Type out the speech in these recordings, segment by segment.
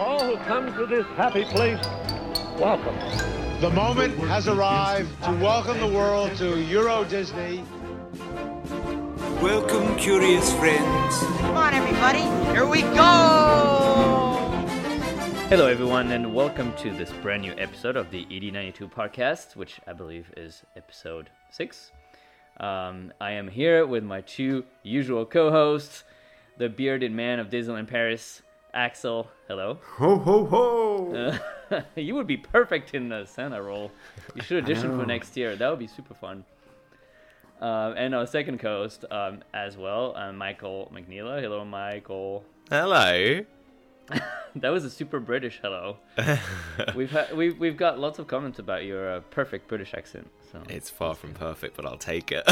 All who come to this happy place, welcome. The moment has arrived to welcome the world to Euro Disney. Welcome, curious friends. Come on, everybody. Here we go. Hello, everyone, and welcome to this brand new episode of the ED92 podcast, which I believe is episode six. Um, I am here with my two usual co hosts, the bearded man of Disneyland Paris, Axel. Hello. Ho ho ho! Uh, you would be perfect in the Santa role. You should audition for next year. That would be super fun. Um, and our second co-host um, as well, uh, Michael McNeela. Hello, Michael. Hello. That was a super British hello. we've had we've we've got lots of comments about your uh, perfect British accent. So It's far from perfect, but I'll take it.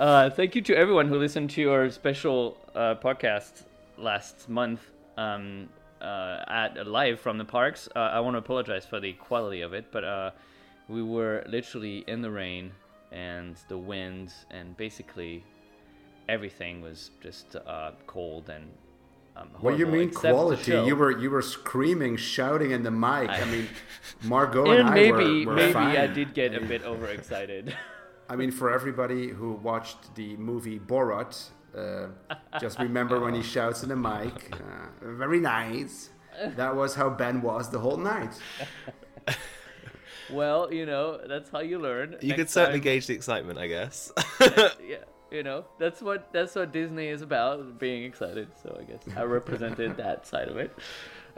Uh, thank you to everyone who listened to our special uh, podcast last month um, uh, at live from the parks. Uh, I want to apologize for the quality of it, but uh, we were literally in the rain and the wind, and basically everything was just uh, cold and. Um, What do you mean quality? You were you were screaming, shouting in the mic. I, mean, Margot and, and I maybe were, were maybe fine. I did get a bit overexcited. I mean, for everybody who watched the movie Borat, uh, just remember when he shouts in the mic. Uh, very nice. That was how Ben was the whole night. well, you know that's how you learn. you Next could certainly time- gauge the excitement, I guess. yeah, you know that's what that's what Disney is about, being excited. So I guess I represented that side of it.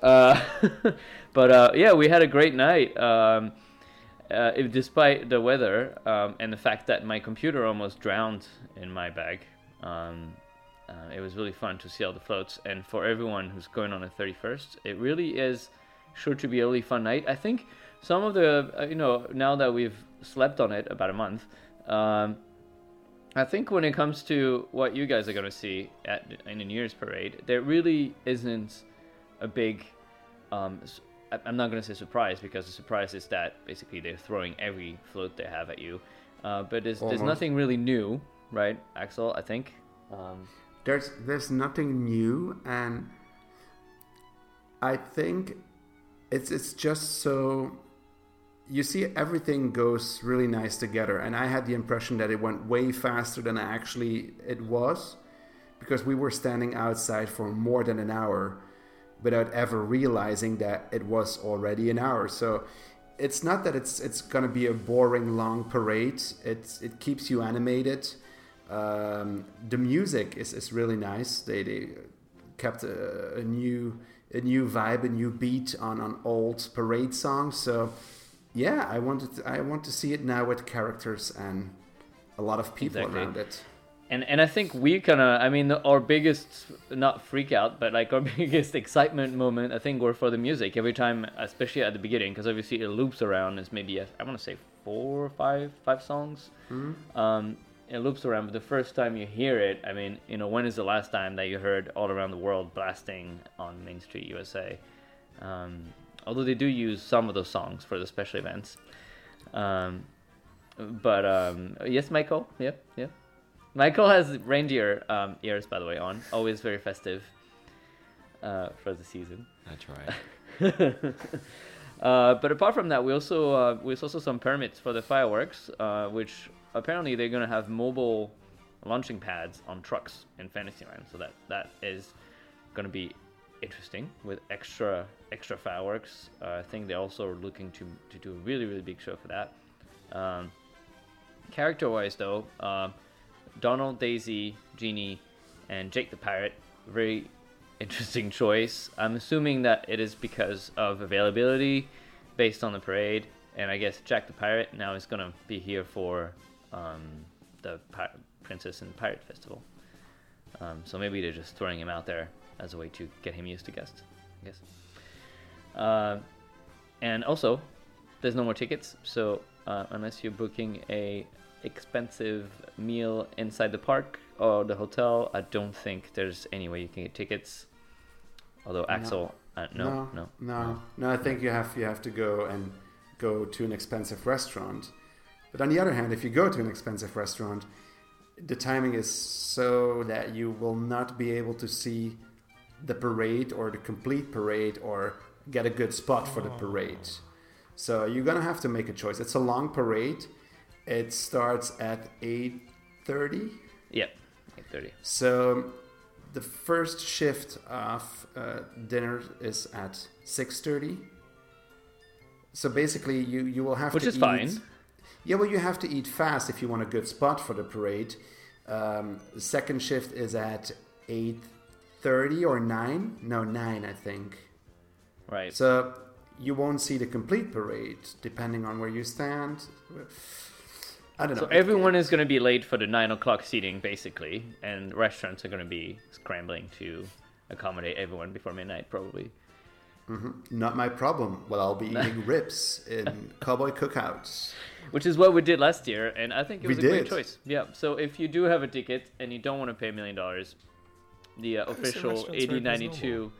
Uh, but uh, yeah, we had a great night. Um, uh, if, despite the weather um, and the fact that my computer almost drowned in my bag, um, uh, it was really fun to see all the floats. And for everyone who's going on the 31st, it really is sure to be a really fun night. I think some of the, uh, you know, now that we've slept on it about a month, um, I think when it comes to what you guys are going to see at in the New Year's parade, there really isn't a big. Um, I'm not going to say surprise because the surprise is that basically they're throwing every float they have at you. Uh, but there's, there's nothing really new, right, Axel? I think. Um, There's there's nothing new, and I think it's it's just so you see everything goes really nice together and i had the impression that it went way faster than actually it was because we were standing outside for more than an hour without ever realizing that it was already an hour so it's not that it's it's going to be a boring long parade it's it keeps you animated um, the music is, is really nice they, they kept a, a new a new vibe, a new beat on an old parade song. So yeah, I wanted to, I want to see it now with characters and a lot of people Exactly. around it. And and I think we kind of, I mean, our biggest not freak out, but like our biggest excitement moment, I think, were for the music. Every time, especially at the beginning, because obviously it loops around. It's maybe I want to say four or five five songs. Um, it loops around, but the first time you hear it, I mean, you know, when is the last time that you heard all around the world blasting on Main Street USA? Um, although they do use some of those songs for the special events. Um, but um, yes, Michael. Yep, yep. Michael has reindeer um, ears, by the way, on. Always very festive uh, for the season. That's right. Uh, but apart from that, we also uh, we also some permits for the fireworks, uh, which apparently they're gonna have mobile launching pads on trucks in Fantasyland. So that that is gonna be interesting with extra extra fireworks. Uh, I think they're also looking to to do a really really big show for that. Um, character wise though, um, Donald, Daisy, Genie, and Jake the Pirate, very interesting choice. I'm assuming that it is because of availability based on the parade, and I guess Jack the Pirate now is gonna be here for um, the Pir- Princess and Pirate Festival. Um, so maybe they're just throwing him out there as a way to get him used to guests, I guess. Uh, and also, there's no more tickets, so uh, unless you're booking a expensive meal inside the park or the hotel, I don't think there's any way you can get tickets. Although Axel, uh, no, no, no, no. I think you have you have to go and go to an expensive restaurant. But on the other hand, if you go to an expensive restaurant, the timing is so that you will not be able to see the parade or the complete parade or get a good spot for the parade. So you're gonna have to make a choice. It's a long parade. It starts at eight thirty. Yep. Eight thirty. So the first shift of uh, dinner is at six thirty. So basically, you you will have Which to Which is eat- fine. Yeah, well, you have to eat fast if you want a good spot for the parade. Um, the second shift is at eight thirty or nine. No, nine, I think. Right. So you won't see the complete parade depending on where you stand. I don't know. So everyone is going to be late for the nine o'clock seating, basically, and restaurants are going to be scrambling to accommodate everyone before midnight, probably. Not my problem. Well, I'll be eating ribs in cowboy cookouts. Which is what we did last year, and I think it We was a great choice. Yeah. So if you do have a ticket and you don't want to pay a million dollars, the uh, official restaurants are eighty open as ninety normal. two.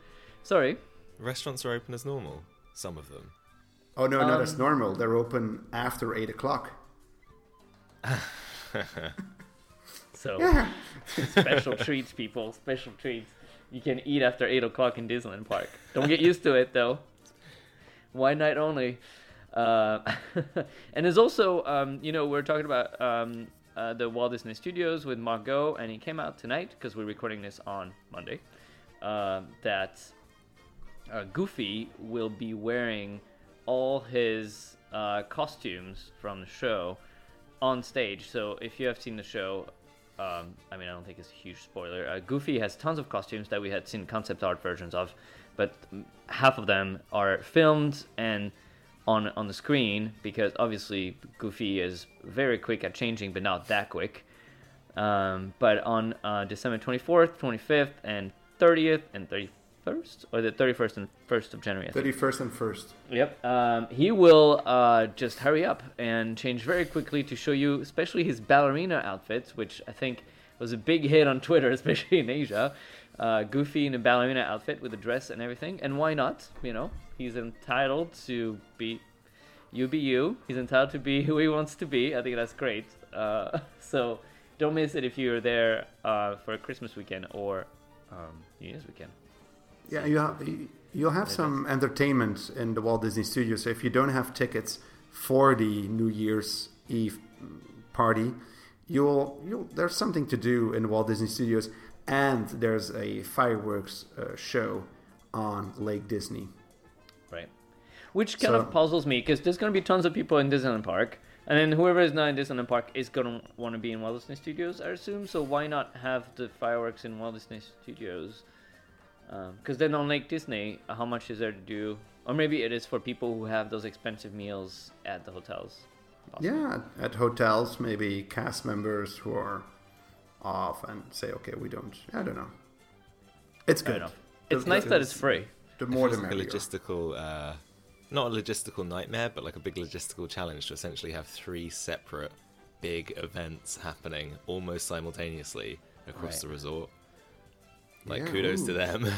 Sorry. Restaurants are open as normal. Some of them. Oh no, no, that's Um, normal. They're open after eight o'clock. So special treats, people. Special treats. You can eat after eight o'clock in Disneyland Park. Don't get used to it though. One night only. Uh, and there's also, um, you know, we're talking about um, uh, the Walt Disney Studios with Margot, and he came out tonight because we're recording this on Monday. Uh, that uh, Goofy will be wearing all his uh, costumes from the show on stage. So if you have seen the show, um, I mean, I don't think it's a huge spoiler. Uh, Goofy has tons of costumes that we had seen concept art versions of, but half of them are filmed and on on the screen because obviously Goofy is very quick at changing, but not that quick. Um, but on uh, December 24th, 25th, and 30th and 31st, or the 31st and 1st of January. Thirty first and first. Yep. Um, he will uh, just hurry up and change very quickly to show you, especially his ballerina outfits, which I think was a big hit on Twitter, especially in Asia. Uh, Goofy in a ballerina outfit with a dress and everything. And why not? You know, he's entitled to be you be you. He's entitled to be who he wants to be. I think that's great. Uh, so don't miss it if you're there uh, for a Christmas weekend or um, New Year's weekend. Yeah, you have, you'll have some entertainment in the Walt Disney Studios. So if you don't have tickets for the New Year's Eve party, you'll you'll there's something to do in the Walt Disney Studios, and there's a fireworks uh, show on Lake Disney. Right. Which kind So- of puzzles me because there's going to be tons of people in Disneyland Park, and then whoever is not in Disneyland Park is going to want to be in Walt Disney Studios, I assume. So why not have the fireworks in Walt Disney Studios? Because then on Lake Disney, uh, how much is there to do? Or maybe it is for people who have those expensive meals at the hotels. Possibly. Yeah, at hotels, maybe cast members who are off and say, okay, we don't. I don't know. It's good. know. The- It's nice the- that it's free. The more the Feels like a logistical, uh, not a logistical nightmare, but like a big logistical challenge to essentially have three separate big events happening almost simultaneously across Right. the resort. Like Yeah, kudos to them.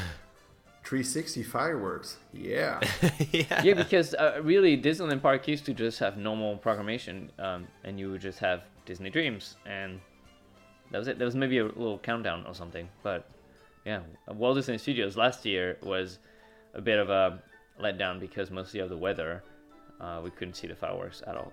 360 fireworks. Yeah. yeah. yeah, because uh, really Disneyland Park used to just have normal programmation, um, and you would just have Disney Dreams, and that was it. There was maybe a little countdown or something, but yeah, Walt Disney Studios last year was a bit of a letdown because mostly of the weather. Uh, we couldn't see the fireworks at all.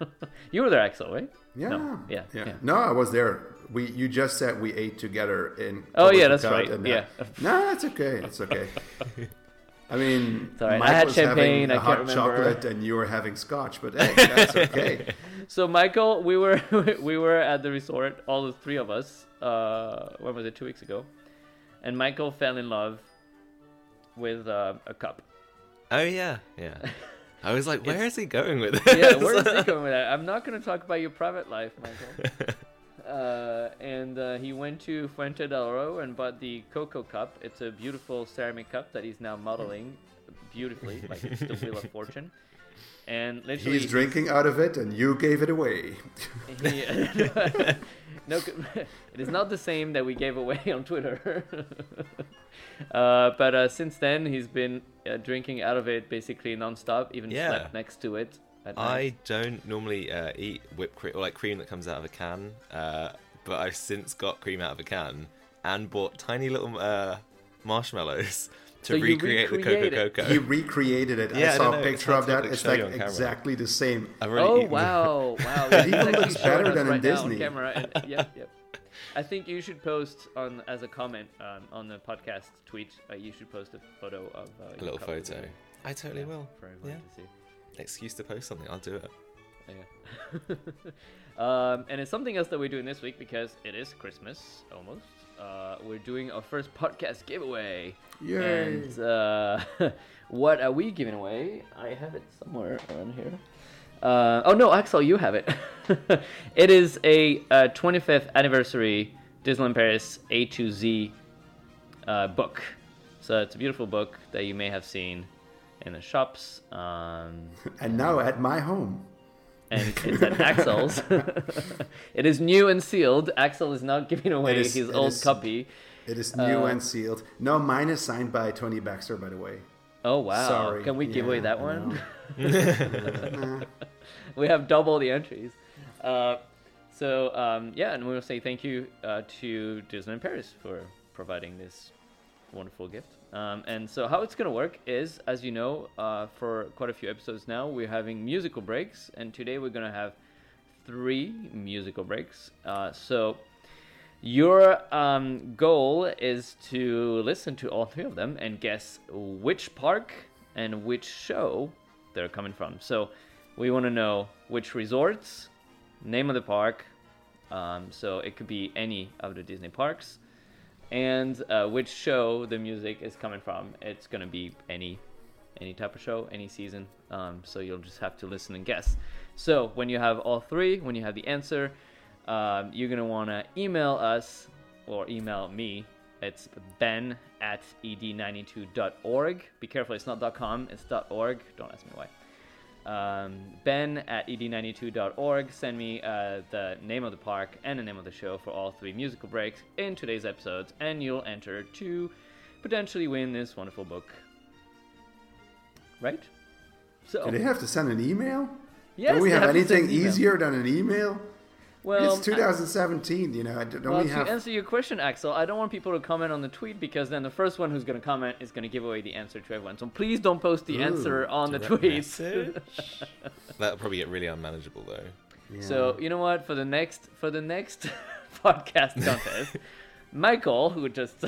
you were there, Axel, right? Yeah. No, yeah, yeah. yeah. No, I was there. We you just said we ate together in. Oh, yeah, that's right. and, uh, Yeah. No, that's okay. It's okay. I mean, all right. Mike I had was champagne, having a I can't hot remember. chocolate, and you were having scotch. But hey, that's okay. So Michael, we were we were at the resort, all the three of us. Uh, when was it? Two weeks ago, and Michael fell in love with uh, a cup. Oh yeah, yeah. I was like, where is he going with this? Yeah, where is he going with that? I'm not going to talk about your private life, Michael. Uh, and uh, he went to Fuente del Oro and bought the Coco Cup. It's a beautiful ceramic cup that he's now modeling beautifully, like it's the Wheel of Fortune. And literally, He's drinking out of it, and you gave it away. He- no, it is not the same that we gave away on Twitter. uh, but uh, since then, he's been uh, drinking out of it basically nonstop. Even Yeah. slept next to it. At night. I don't normally uh, eat whipped cream or like cream that comes out of a can, uh, but I've since got cream out of a can and bought tiny little uh, marshmallows to So recreate the Coca recreated- Coco. He recreated it. Yeah, I I saw a picture of that. It's like you on camera. exactly the same. Oh eaten- wow, wow! It even looks better than in right now Disney. camera. And, yep, yep. I think you should post on as a comment um, on the podcast tweet. Uh, you should post a photo of uh, A little photo. I totally Yeah, will. for everyone Yeah. to see. Excuse to post something. I'll do it. Yeah. um, and it's something else that we're doing this week because it is Christmas almost. Uh, we're doing our first podcast giveaway. Yay. And uh, what are we giving away? I have it somewhere around here. Uh, oh no, Axel, you have it. it is a uh, 25th anniversary Disneyland Paris A to Z uh, book. So it's a beautiful book that you may have seen in the shops. Um, And now at my home. and it's at Axel's. it is new and sealed. Axel is not giving away is- his old is- copy. It is new Uh, and sealed. No, mine is signed by Tony Baxter, by the way. Oh wow! Sorry. Can we give away that one? we have double the entries. Uh, so um, yeah, and we'll say thank you uh, to Disneyland Paris for providing this wonderful gift. Um, and so how it's gonna work is, as you know, uh, for quite a few episodes now, we're having musical breaks, and today we're gonna have three musical breaks. Uh, so your um, goal is to listen to all three of them and guess which park and which show they're coming from. So we want to know which resorts, name of the park. Um, so it could be any of the Disney parks, and uh, which show the music is coming from. It's gonna be any any type of show, any season. Um, so you'll just have to listen and guess. So when you have all three, when you have the answer, um, you're gonna want to email us or email me. It's ben at ed92.org. Be careful, it's not .com, it's .org. Don't ask me why. Um, ben at ed92.org. Send me uh, the name of the park and the name of the show for all three musical breaks in today's episodes, and you'll enter to potentially win this wonderful book. Right? So, Do they have to send an email? yes, Don't we have, anything easier than an email? Well, it's 2017, you know. Don't Well, we to have? answer your question, Axel, I don't want people to comment on the tweet because then the first one who's going to comment is going to give away the answer to everyone. So please don't post the Ooh, answer on the tweet. That'll probably get really unmanageable though. Yeah. So you know what? For the next for the next podcast contest, Michael, who just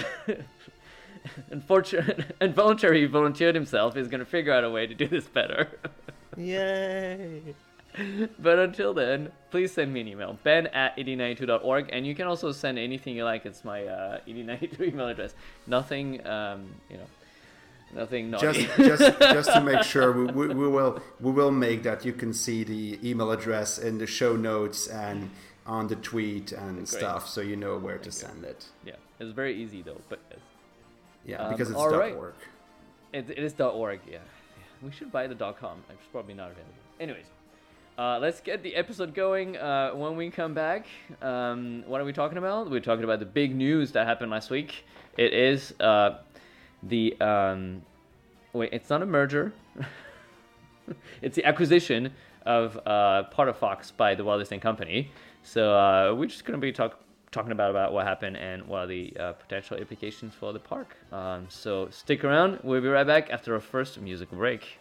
unfortunately involuntarily volunteered himself, is going to figure out a way to do this better. Yay! but until then, please send me an email, ben at ed92.org, and you can also send anything you like. It's my uh, 8092 email address. Nothing, um, you know, nothing naughty. just just just to make sure we, we, we will we will make that you can see the email address in the show notes and on the tweet and stuff so you know where to send it yeah, it's very easy though, but it's, yeah Um, because it's dot right. org it, it is .org. Yeah. yeah, we should buy the dot .com. It's probably not available. Anyways. Uh, let's get the episode going. Uh, when we come back, um, what are we talking about? We're talking about the big news that happened last week. It is uh, the um, wait. It's not a merger. it's the acquisition of uh, part of Fox by the Walt Disney Company. So uh, we're just gonna be talk, talking about about what happened and what are the uh, potential implications for the park. Um, so stick around. We'll be right back after our first musical break.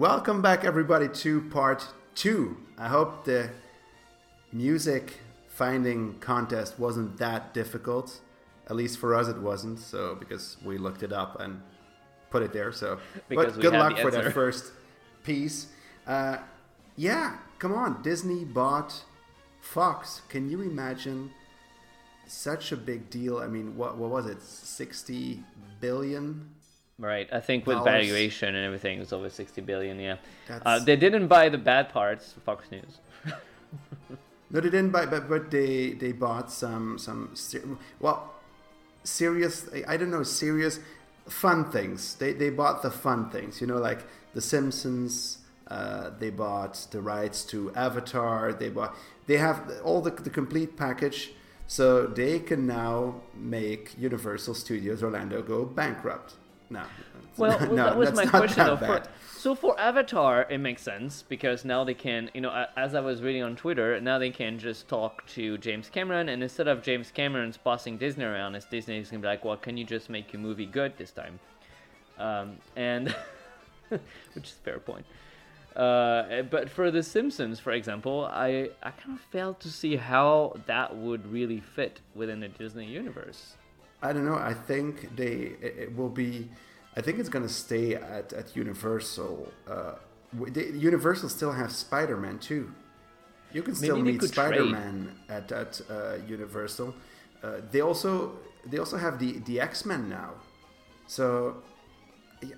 Welcome back, everybody, to part two. I hope the music finding contest wasn't that difficult. At least for us, it wasn't. So because we looked it up and put it there. So, Because but good luck for that first piece. Uh, yeah, come on. Disney bought Fox. Can you imagine such a big deal? I mean, what what was it? Sixty billion. Right. I think with Dollars. valuation and everything, it's over 60 billion. Yeah. Uh, they didn't buy the bad parts. Fox News. No, they didn't buy, but but they they bought some some well, serious. I- I don't know, serious, fun things. They they bought the fun things. You know, like The Simpsons. Uh, they bought the rights to Avatar. They bought. They have all the the complete package, so they can now make Universal Studios Orlando go bankrupt. No. Well, no, that was my question though. For, so for Avatar, it makes sense because now they can, you know, as I was reading on Twitter, now they can just talk to James Cameron, and instead of James Cameron's bossing Disney around, as Disney's gonna be like, well, can you just make your movie good this time? Um, and which is a fair point. Uh, but for The Simpsons, for example, I I kind of failed to see how that would really fit within the Disney universe. I don't know. I think they it, it will be. I think it's gonna stay at at Universal. Uh, they, Universal still has Spider Man too. You can still Maybe meet. Spider Man at at uh, Universal. Uh, they also they also have the the X Men now. So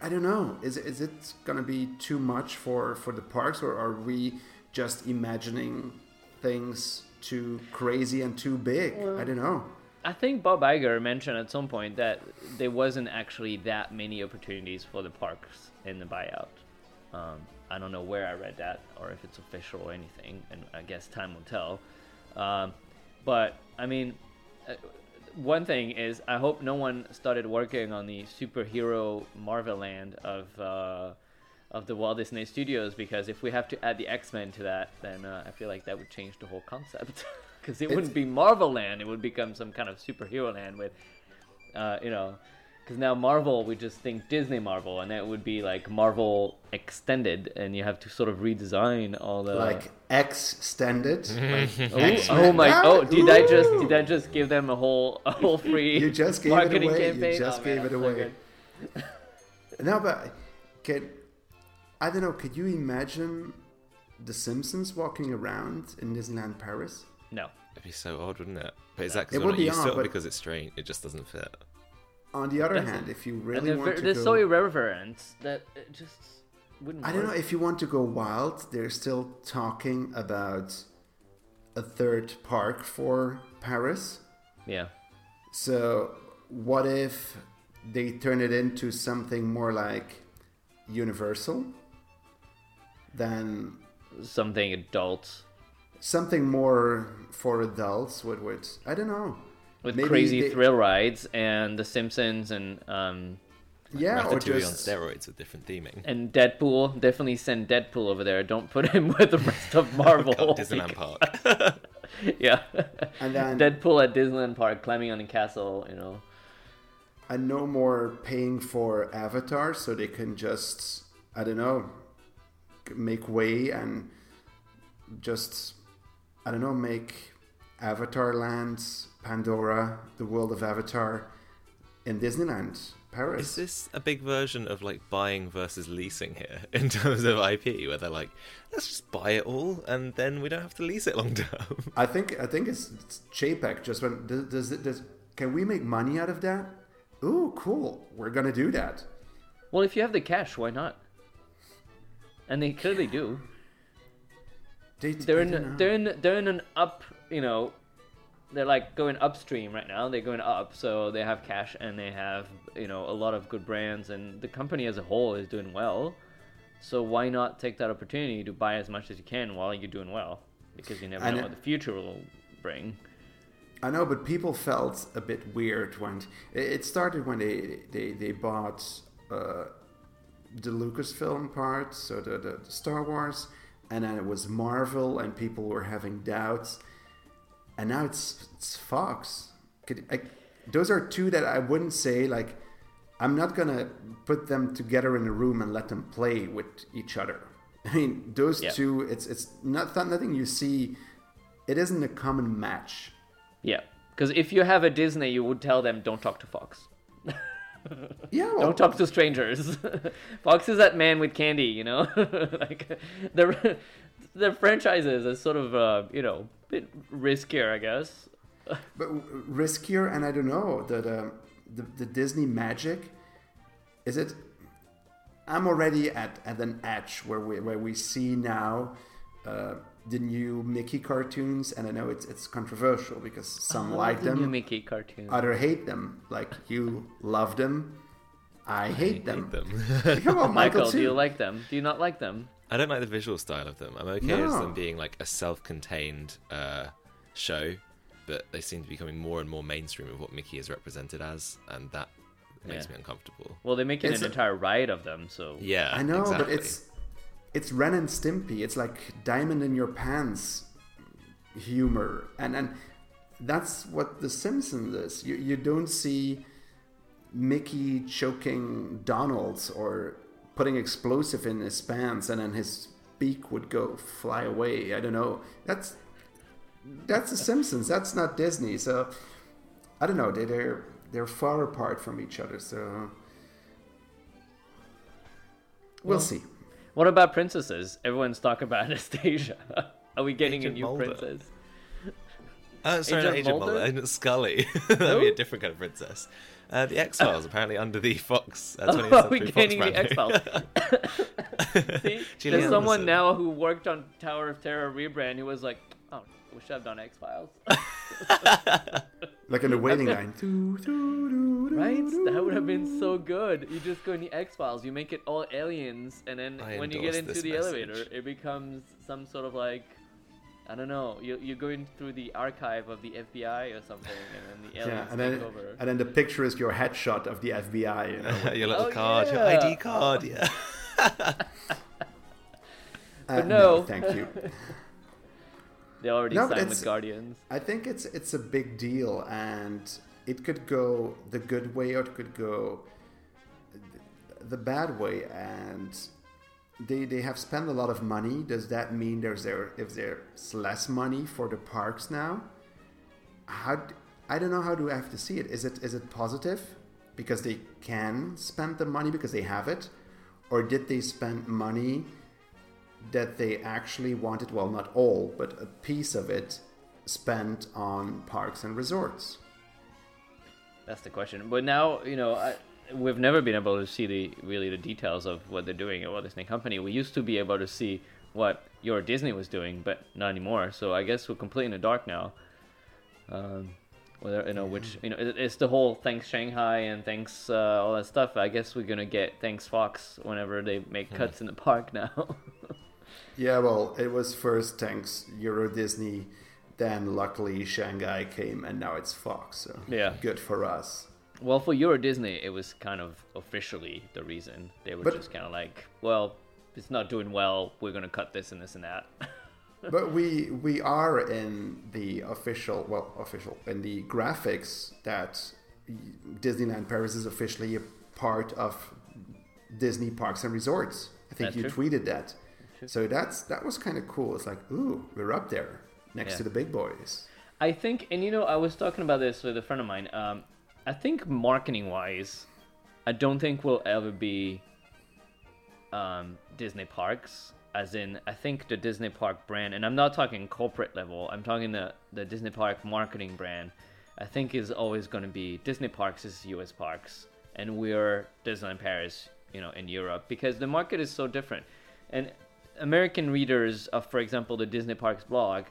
I don't know. Is is it gonna be too much for for the parks, or are we just imagining things too crazy and too big? I don't know. I think Bob Iger mentioned at some point that there wasn't actually that many opportunities for the parks in the buyout. Um, I don't know where I read that or if it's official or anything, and I guess time will tell. Um, but I mean, uh, one thing is I hope no one started working on the superhero Marvel Land of uh, of the Walt Disney Studios because if we have to add the X Men to that, then uh, I feel like that would change the whole concept. Because it wouldn't be Marvel Land; it would become some kind of superhero land with, uh, you know, because now Marvel we just think Disney Marvel, and that would be like Marvel Extended, and you have to sort of redesign all the like extended. like Oh, X-Men. oh my! Oh, did I just did I just give them a whole a whole free You just gave it marketing away. You just Oh, gave man, it that's so away. good. No, but can I don't know? Could you imagine the Simpsons walking around in Disneyland Paris? No, It'd be so odd, wouldn't it? But is that It because we're would not be used odd, to it, because it's strange? It just doesn't fit. On the other hand, if you really they're, want ver- to they're go, so irreverent that it just wouldn't. I don't know if you want to go wild. They're still talking about a third park for Paris. Yeah, So what if they turn it into something more like Universal? Than something adult something more for adults with with I don't know. with Maybe crazy they- thrill rides and The Simpsons and um Yeah, or Ratatouille just on steroids with different theming. and Deadpool. Definitely send Deadpool over there. Don't put him with the rest of Marvel. God, Disneyland Park. yeah, And then- Deadpool at Disneyland Park climbing on a castle. You know. and no more paying for Avatar, so they can just I don't know make way and just I don't know make Avatar lands, Pandora, the world of Avatar in Disneyland, Paris. Is this a big version of like buying versus leasing here in terms of IP, where they're like, let's just buy it all and then we don't have to lease it long term? I think I think it's, it's JPEG. Just when does, does it does can we make money out of that? Ooh, cool. We're gonna do that. Well, if you have the cash, why not? And they clearly do. They, They're in they're in they're in an up. You know, they're like going upstream right now. They're going up, so they have cash and they have you know a lot of good brands, and the company as a whole is doing well. So why not take that opportunity to buy as much as you can while you're doing well? Because you never know know- what the future will bring. I know, but people felt a bit weird when it it started when they they they bought uh, the Lucasfilm part, so the, the the Star Wars, and then it was Marvel, and people were having doubts, and now it's it's Fox. Could, I, those are two that I wouldn't say like I'm not gonna put them together in a room and let them play with each other. I mean, those Yeah. two, it's it's not not- nothing you see. It isn't a common match. Yeah, because if you have a Disney, you would tell them don't talk to Fox. Yeah, well, Don't talk to strangers. Fox is that man with candy, you know. like the the franchises are sort of uh, you know a bit riskier, I guess. but riskier, and I don't know that um, the the Disney magic is it. I'm already at, at an edge where we where we see now uh, the new Mickey cartoons, and I know it's it's controversial because some like the new them, Mickey cartoon. other hate them. Like you love them, I hate them. them. Come on, Michael, Michael, do you like them? Do you not like them? I don't like the visual style of them. I'm okay as No. them being like a self-contained uh, show, but they seem to be becoming more and more mainstream of what Mickey is represented as, and that makes Yeah. me uncomfortable. Well, they're making It's an a- entire ride of them, so Yeah, I know, exactly. but it's it's Ren and Stimpy. It's like diamond in your pants humor, and and that's what The Simpsons is. You you don't see Mickey choking Donald's or putting explosive in his pants, and then his beak would go fly away. I don't know. That's that's The Simpsons. That's not Disney. So I don't know. They they're they're far apart from each other. So we'll see. What about princesses? Everyone's talking about Anastasia. Are we getting Agent a new Mulder. princess? Oh, sorry, Agent Agent Mulder? Mulder, Scully. That'd be a different kind of princess. Uh, the X Files, apparently under the Fox. Uh, 20th Are we getting the. X Files? There's someone now who worked on Tower of Terror rebrand who was like, "Oh, we should have done X Files." Like in the waiting line. Right? That would have been so good. You just go in the X Files, you make it all aliens, and then I when you get into the message. elevator, it becomes some sort of like, I don't know, you, you're going through the archive of the FBI or something, and then the Yeah, and then take over. and then the picture is your headshot of the FBI. You know? your little Oh, card, your. ID card, yeah. Uh, no. thank you. They already No, signed with Guardians. I think it's it's a big deal, and it could go the good way or it could go the bad way. And they they have spent a lot of money. Does that mean there's there if there's less money for the parks now? How I don't know how do I have to see it. Is it is it positive because they can spend the money because they have it, or did they spend money? That they actually wanted, well, not all, but a piece of it spent on parks and resorts. That's the question. But now, you know, I, we've never been able to see the really the details of what they're doing at Walt Disney Company. We used to be able to see what Euro Disney was doing, but not anymore. So I guess we're completely in the dark now. Um, whether you know which you know it, it's the whole thanks Shanghai and thanks uh, all that stuff. I guess we're gonna get thanks Fox whenever they make cuts in the park now. Yeah, well, it was first thanks Euro Disney, then luckily Shanghai came, and now it's Fox. So Yeah. good for us. well, for Euro Disney, it was kind of officially the reason they were But- just kind of like, well, it's not doing well. We're gonna cut this and this and that. but we we are in the official, well, official in the graphics that Disneyland Paris is officially a part of Disney Parks and Resorts. I think That's you true. tweeted that. So that's that was kind of cool. It's like, ooh, we're up there next Yeah. to the big boys. I think, and you know, I was talking about this with a friend of mine. Um, I think marketing wise, I don't think we'll ever be um, Disney parks. As in, I think the Disney park brand, and I'm not talking corporate level. I'm talking the the Disney park marketing brand. I think is always going to be Disney parks is U.S. parks, and we're Disneyland Paris, you know, in Europe because the market is so different. And American readers of, for example, the Disney Parks blog,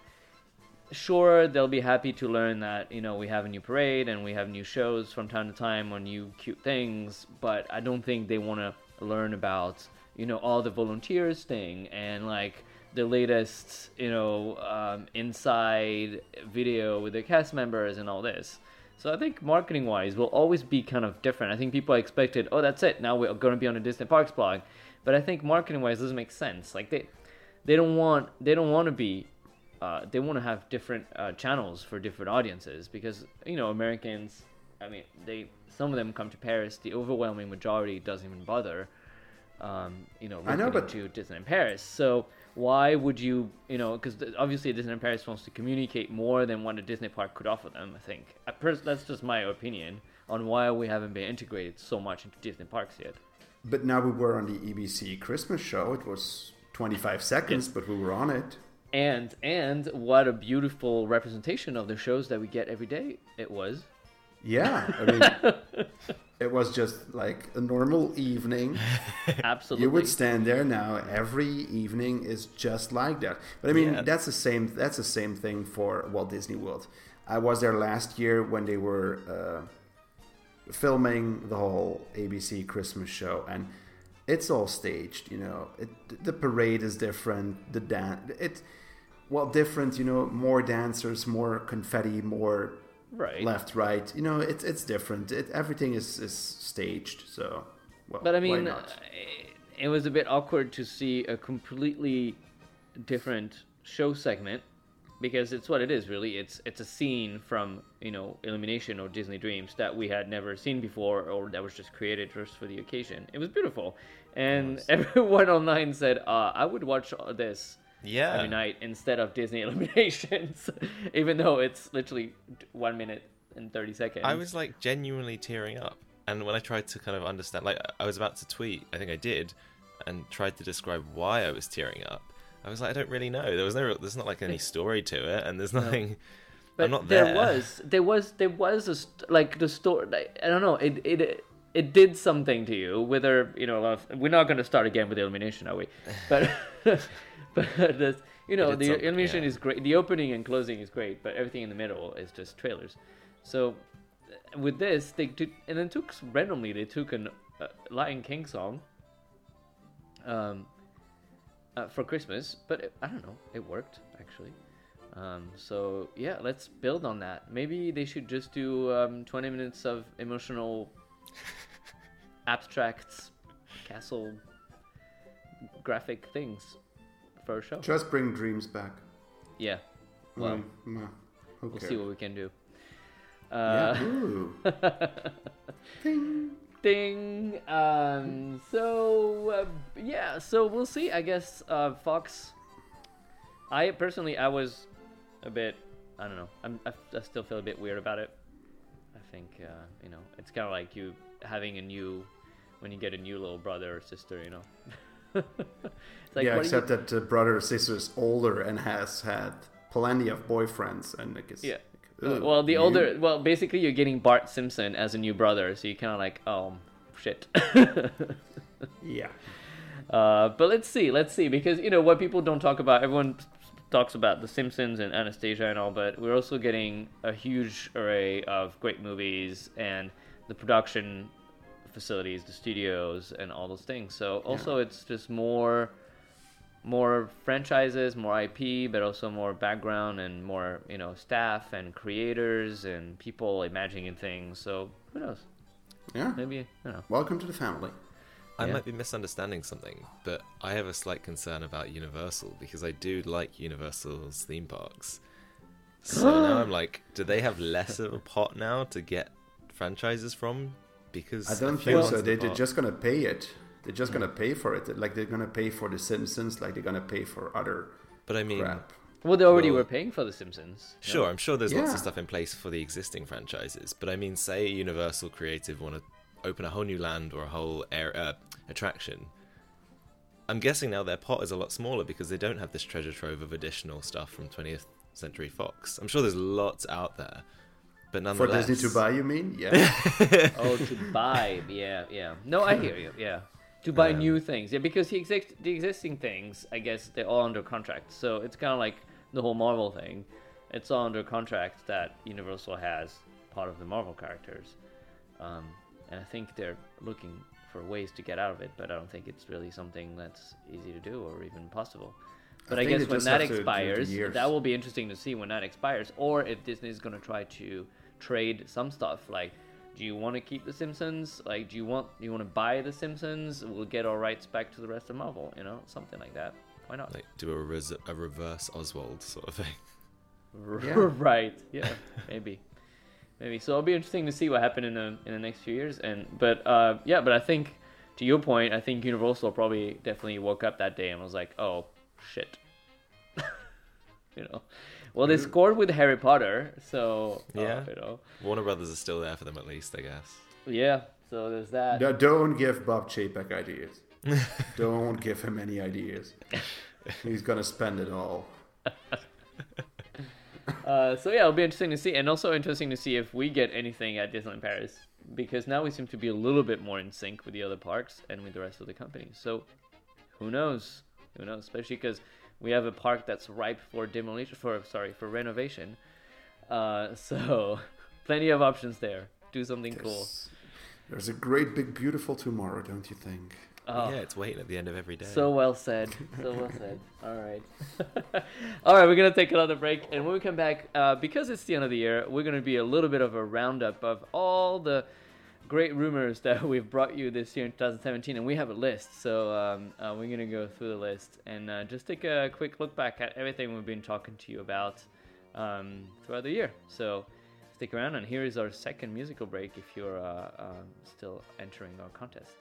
sure they'll be happy to learn that you know we have a new parade and we have new shows from time to time on new cute things but i don't think they want to learn about you know all the volunteers thing and like the latest you know um, inside video with the cast members and all this. So i think marketing wise will always be kind of different. I think people expected oh that's it. Now we're going to be on the disney parks blog but i think marketing wise doesn't make sense like they they don't want they don't want to be uh, they want to have different uh, channels for different audiences because you know Americans I mean, they some of them come to Paris. The overwhelming majority doesn't even bother. Um, you know, I know, but- into Disneyland Paris. So why would you, you know, because obviously Disneyland Paris wants to communicate more than what a Disney park could offer them. I think I pers- that's just my opinion on why we haven't been integrated so much into Disney parks yet. But now we were on the ABC Christmas show. It was 25 seconds, but we were on it. And and what a beautiful representation of the shows that we get every day it was. Yeah, I mean, it was just like a normal evening. Absolutely. You would stand there now. Every evening is just like that. But I mean, Yeah. that's the same. That's the same thing for Walt Disney World. I was there last year when they were uh, filming the whole ABC Christmas show, and it's all staged. You know, it, the parade is different. The dance, it well different. You know, more dancers, more confetti, more right. left, right. You know, it's it's different. It, everything is is staged. So, well, But I mean, uh, it was a bit awkward to see a completely different show segment because it's what it is really. It's it's a scene from you know Illumination or Disney Dreams that we had never seen before or that was just created just for the occasion. It was beautiful, and everyone online said, uh, "I would watch this." Yeah. Every night instead of Disney Illuminations, even though it's literally one minute and thirty seconds. I was like genuinely tearing up, and when I tried to kind of understand, like I was about to tweet, I think I did, and tried to describe why I was tearing up. I was like, I don't really know. There was no, there's not like any story to it, and there's nothing. But I'm not there. was there was there was a st- like the story. Like, I don't know. It it it did something to you. Whether you know, of- we're not going to start again with elimination, are we? But but this, you know, the illumination yeah. is great. The opening and closing is great, but everything in the middle is just trailers. So with this, they took and then took randomly they took an uh, Lion King song. Um. Uh, for Christmas, but it, I don't know, it worked actually. Um, so yeah, let's build on that. Maybe they should just do um, 20 minutes of emotional abstracts, castle graphic things for a show. Just bring dreams back. Yeah. Well, Mm, mm, we'll see what we can do. Yeah. Uh, Ooh. Ding. Um. So uh, yeah. So we'll see. I guess uh, Fox. I personally, I was a bit. I don't know. I'm. I, I still feel a bit weird about it. I think uh, you know, it's kind of like you having a new, when you get a new little brother or sister. You know. it's like yeah, except you, that the brother or sister is older and has had plenty of boyfriends, and I guess. Yeah. Like, well, the you? older. Well, basically, you're getting Bart Simpson as a new brother, so you kind of like, oh, shit. Yeah. Uh, but let's see, let's see, because you know what people don't talk about. Everyone talks about The Simpsons and Anastasia and all, but we're also getting a huge array of great movies and the production facilities, the studios, and all those things. So also, it's just more, more franchises, more IP, but also more background and more you know staff and creators and people imagining things. So who knows? Yeah. Maybe I don't know. Welcome to the family. I Yeah. might be misunderstanding something, but I have a slight concern about Universal because I do like Universal's theme parks. So now I'm like, do they have less of a pot now to get franchises from? Because I don't a few think so. They, the they're park- just gonna pay it. They're just gonna pay for it. Like they're gonna pay for The Simpsons. Like they're gonna pay for other But I mean, crap. Well, they already Well- were paying for The Simpsons. Sure, I'm sure there's lots of stuff in place for the existing franchises, but I mean, say Universal Creative want to open a whole new land or a whole air, uh, attraction. I'm guessing now their pot is a lot smaller because they don't have this treasure trove of additional stuff from 20th Century Fox. I'm sure there's lots out there, but nonetheless. For nonetheless, Disney to buy, you mean? Yeah. Oh, to buy, yeah, yeah. No, I hear you. Yeah, to buy Um, new things. Yeah, because the exist the existing things, I guess they're all under contract. So it's kind of like the whole Marvel thing. It's all under contract that Universal has part of the Marvel characters, um, and I think they're looking for ways to get out of it. But I don't think it's really something that's easy to do or even possible. But I, think guess when that have to do the expires, that will be interesting to see when that expires, or if Disney's going to try to trade some stuff. Like, do you want to keep the Simpsons? Like, do you want do you want to buy the Simpsons? We'll get our rights back to the rest of Marvel. You know, something like that. Why not? like do a, res- a reverse Oswald sort of thing. Yeah. right? Yeah, maybe, maybe. So it'll be interesting to see what happened in the in the next few years. And but uh, yeah, but I think to your point, I think Universal probably definitely woke up that day and was like, oh shit, you know. Well, they scored with Harry Potter, so uh, Yeah. you know, Warner Brothers is still there for them at least, I guess. yeah. So there's that. No, don't give Bob Chapek ideas. don't give him any ideas. He's gonna spend it all. Uh, so yeah, it'll be interesting to see, and also interesting to see if we get anything at Disneyland Paris, because now we seem to be a little bit more in sync with the other parks and with the rest of the company. So who knows? Who knows? Especially because we have a park that's ripe for demolition, for sorry, for renovation. Uh, so plenty of options there. Do something cool. There's, there's a great big beautiful tomorrow, don't you think? Oh. Yeah, it's waiting at the end of every day. So well said. So well said. All right. All right, we're going to take another break. And when we come back, uh, because it's the end of the year, we're going to be a little bit of a roundup of all the great rumors that we've brought you this year in 2017. And we have a list. So um, uh, we're to go through the list and uh, just take a quick look back at everything we've been talking to you about um, throughout the year. So stick around. And here is our second musical break if you're uh, um, still entering our contest.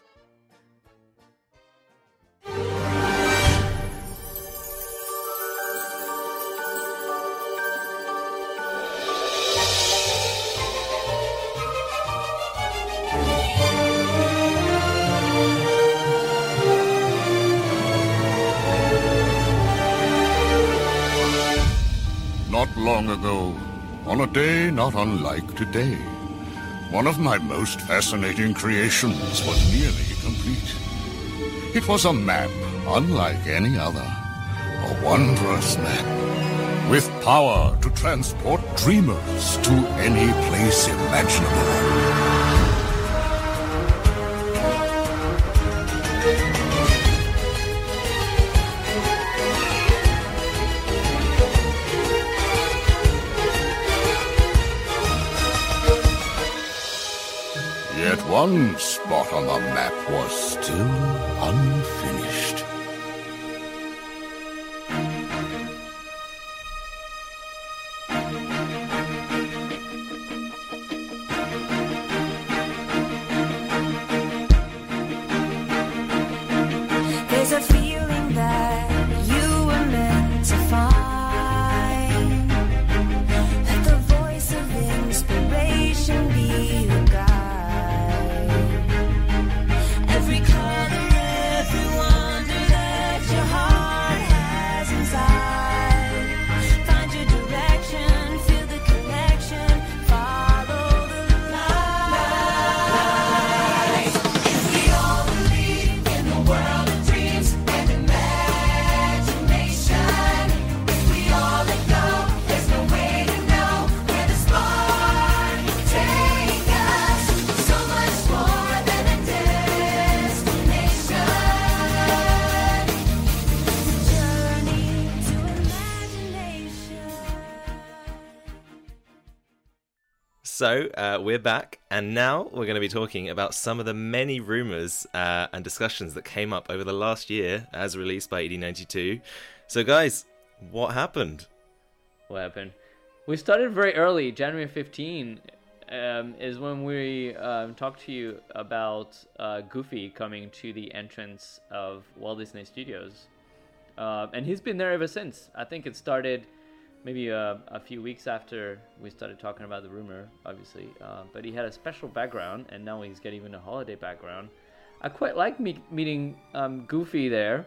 Not long ago, on a day not unlike today, one of my most fascinating creations was nearly complete. It was a map unlike any other, a wondrous map with power to transport dreamers to any place imaginable. One spot on the map was still So uh, we're back, and now we're going to be talking about some of the many rumors uh, and discussions that came up over the last year as released by ED92. So, guys, what happened? what happened. We started very early. January 15 um, is when we um, talked to you about uh, Goofy coming to the entrance of Walt Disney Studios. Uh, and he's been there ever since. I think it started maybe a few weeks after we started talking about the rumor, obviously. Uh, but he had a special background, and now he's got even a holiday background. I quite like me- meeting um, Goofy there.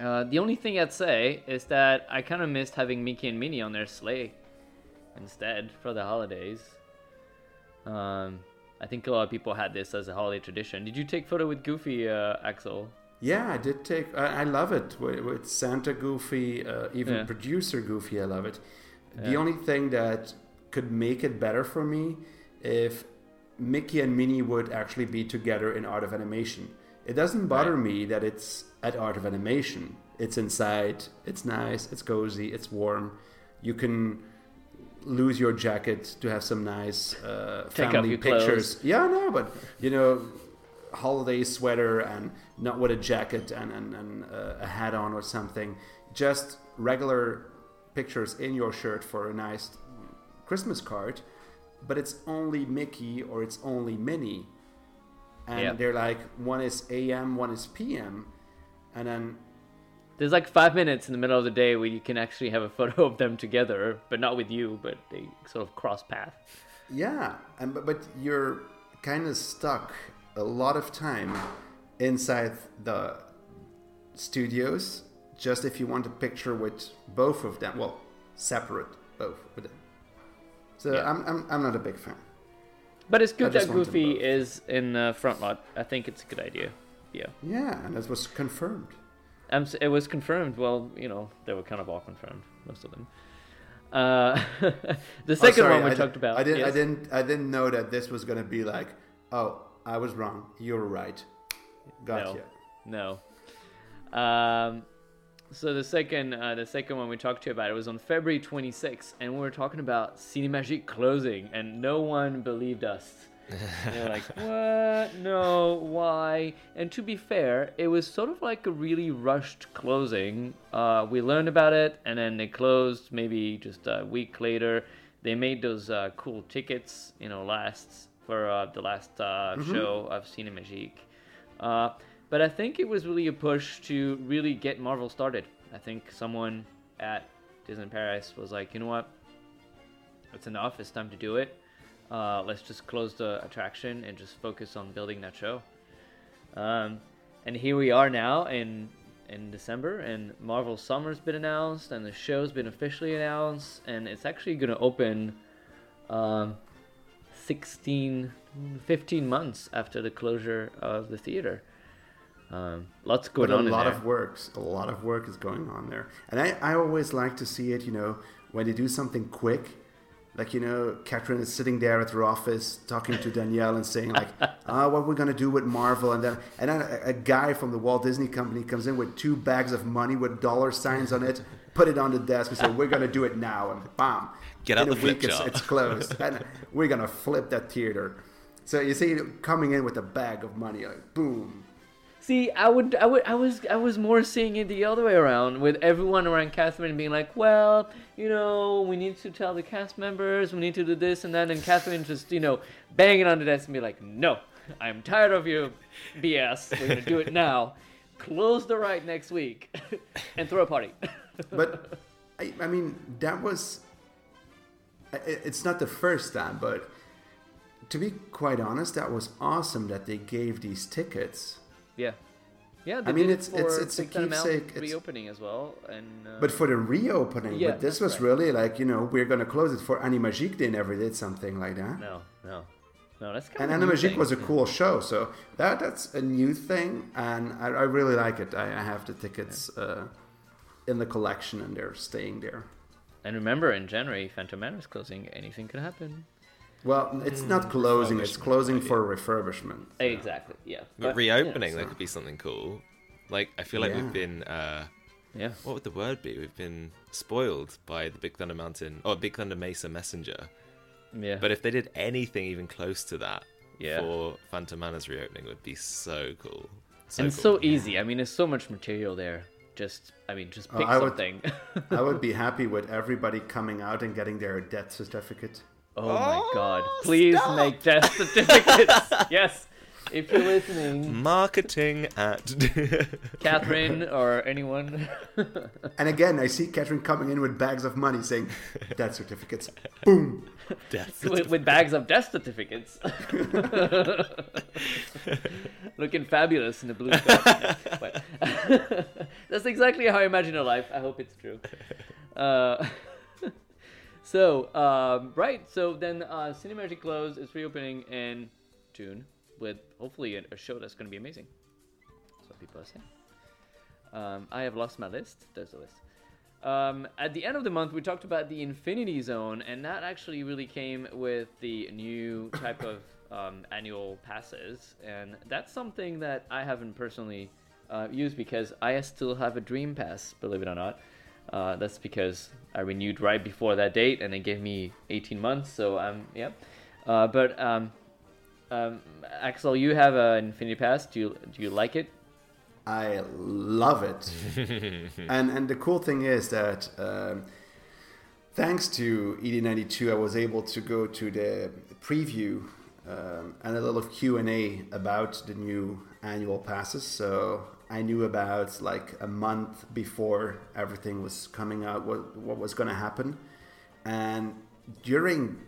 Uh, the only thing I'd say is that I kind of missed having Mickey and Minnie on their sleigh instead for the holidays. Um, I think a lot of people had this as a holiday tradition. Did you take photo with Goofy, uh, Axel? Yeah, I did take. I, I love it with, Santa Goofy, uh, even Yeah. producer Goofy. I love it. The only thing that could make it better for me if Mickey and Minnie would actually be together in Art of Animation. It doesn't bother Right. me that it's at Art of Animation. It's inside. It's nice. It's cozy. It's warm. You can lose your jacket to have some nice uh, family pictures. clothes. Yeah, no, but you know, holiday sweater and not with a jacket and, and, and uh, a hat on or something. Just regular pictures in your shirt for a nice Christmas card. but it's only Mickey or it's only Minnie, and Yeah. they're like one is AM, one is PM, and then There's like five minutes in the middle of the day where you can actually have a photo of them together, but not with you, but they sort of cross path. Yeah, and but, but you're kind of stuck a lot of time inside the studios just if you want a picture with both of them. Well, separate both of them. So Yeah. I'm, I'm I'm not a big fan. But it's good that Goofy is in the front lot. I think it's a good idea. Yeah. Yeah, and that was confirmed. Um, it was confirmed. Well, you know, they were kind of all confirmed, most of them. Uh, the Oh, second sorry, one we I talked about. I didn't I didn't I didn't know that this was gonna be like, oh, I was wrong. You're right. Gotcha. No. No. Um, so the second, uh, the second one we talked to you about it was on February 26th, and we were talking about Cinemagique closing, and no one believed us. they were like, "What? No, why?" And to be fair, it was sort of like a really rushed closing. Uh, we learned about it, and then they closed maybe just a week later. They made those uh, cool tickets, you know, last for uh, the last uh, show of Cinemagique. Uh, but I think it was really a push to really get Marvel started. I think someone at Disney Paris was like, you know what? It's enough. It's time to do it. Uh, let's just close the attraction and just focus on building that show. Um, and here we are now in in December, and Marvel Summer's been announced, and the show's been officially announced, and it's actually going to open um, 16, 15 months after the closure of the theater. Um, lots going but a on in lot of works a lot of work is going on there. And I, I always like to see it you know when they do something quick like you know catherine is sitting there at her office talking to danielle and saying like ah what we're gonna do with marvel and then and then a, a guy from the walt disney company comes in with two bags of money with dollar signs on it put it on the desk and say we're gonna do it now and bam Get out in the a flip week it's, it's closed and we're gonna flip that theater so you see coming in with a bag of money like boom See, I would, I would, I was, I was more seeing it the other way around, with everyone around Catherine being like, "Well, you know, we need to tell the cast members, we need to do this and that," and Catherine just, you know, banging on the desk and be like, "No, I'm tired of your BS. We're gonna do it now. Close the ride next week, and throw a party." but I, I mean that was i- i- it's not the first time but to be quite honest that was awesome that they gave these tickets. Yeah, yeah. I mean, it it's- it's- it's a Big Thunder Mountain keepsake, it's- reopening as well, and uh, but for the reopening Yeah, but this was right. really like you know we're gonna close it for animagique they never did something like that. No, no, no. That's and kind of a new animagique was a cool show so that that's a new thing and i, I really like it. I, I have the tickets uh, in the collection and they're staying there And remember, in January, Phantom Manor is closing. Anything could happen. well it's not closing it's closing maybe. for refurbishment Exactly. Yeah. But yeah, reopening, so- that could be something cool. Like, I feel like Yeah. we've been, uh, Yeah. what would the word be? We've been spoiled by the Big Thunder Mountain, or Big Thunder Mesa Messenger. Yeah. But if they did anything even close to that Yeah. for Phantom Manor's reopening, it would be so cool. So and it's cool. so easy. I mean, there's so much material there. Just, I mean, just Oh, pick I would- something. I would be happy with everybody coming out and getting their death certificate. oh my god! Oh, Please make death certificates. yes, if you're listening, Marketing at. Catherine or anyone. And again, I see Catherine coming in with bags of money saying, death certificates. Boom. Death with, with bags of death certificates. Looking fabulous in the blue sky. but that's exactly how I imagine a life. I hope it's true. Uh, so, um, right. So then uh, Cinemagique Close is reopening in June with hopefully a, show that's going to be amazing. That's what people are saying. Um, I have lost my list. There's a list. Um, at the end of the month, we talked about the Infinity Zone, and that actually really came with the new type of um, annual passes, and that's something that I haven't personally uh, used because I still have a Dream Pass, believe it or not. Uh, that's because I renewed right before that date, and it gave me 18 months. So I'm yeah. Uh, but um, um, Axel, you have an Infinity Pass. Do you do you like it? I love it. and and the cool thing is that um, thanks to ED92, I was able to go to the preview um, and a little Q and A about the new annual passes. So I knew about like a month before everything was coming out what what was going to happen, and during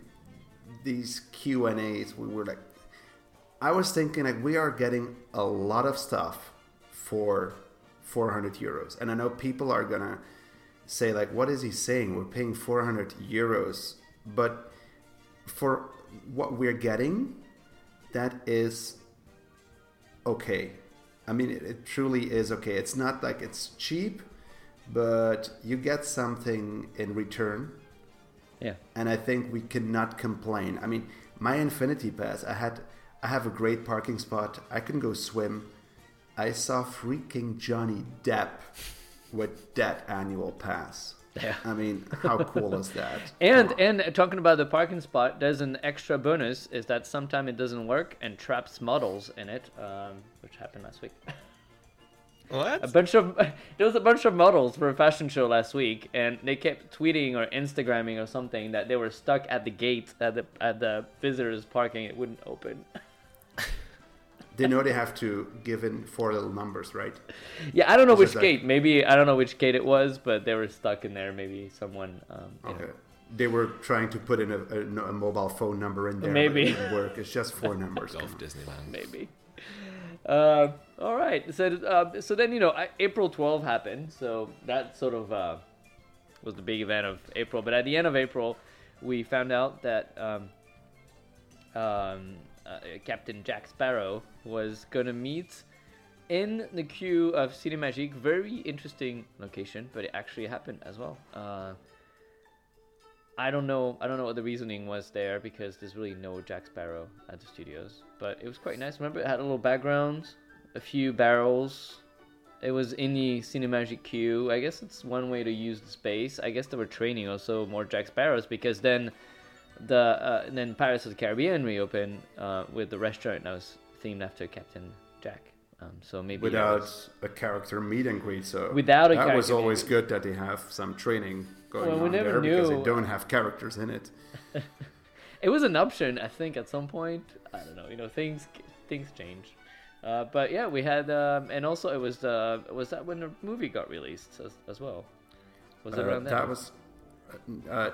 these Q and A's, we were like, I was thinking like we are getting a lot of stuff for 400 euros, and I know people are gonna say like, what is he saying? We're paying 400 euros, but for what we're getting, that is okay. I mean, it, it truly is okay. It's not like it's cheap, but you get something in return Yeah. and I think we cannot complain. I mean, my Infinity Pass, I had, I have a great parking spot. I can go swim. I saw freaking Johnny Depp with that annual pass. Yeah. I mean, how cool is that? And and talking about the parking spot, there's an extra bonus is that sometimes it doesn't work and traps models in it, um, which happened last week. What? a bunch of there was a bunch of models for a fashion show last week, and they kept tweeting or Instagramming or something that they were stuck at the gate at the at the visitors parking. It wouldn't open. They know they have to give in four little numbers, right? Yeah, I don't know It's which just like- gate. Maybe I don't know which gate it was, but they were stuck in there. Maybe someone. Um, you know. Okay. They were trying to put in a, a, a mobile phone number in there. Maybe. But it didn't work. It's just four numbers. Golf Disneyland. maybe. Uh, all right. So uh, so then you know April 12 happened. So that sort of uh, was the big event of April. But at the end of April, we found out that um, um, uh, Captain Jack Sparrow was gonna meet in the queue of Ciné Cinemagique. Very interesting location, but it actually happened as well. Uh, I don't know. I don't know what the reasoning was there because there's really no Jack Sparrow at the studios. But it was quite nice. Remember, it had a little background, a few barrels. It was in the Cinemagique queue. I guess it's one way to use the space. I guess they were training also more Jack Sparrows because then the uh, and then Pirates of the Caribbean reopened uh, with the restaurant that was themed after Captain Jack. Um, so maybe Without was- a character meet and greet, so Without a that was always good that they have some training going Well, we on there because they don't have characters in it. it was an option, I think, at some point. I don't know. You know, things things change. Uh, but yeah, we had, um, and also it was uh, was that when the movie got released as, as well? Was it Uh, around that then? was. Uh, uh,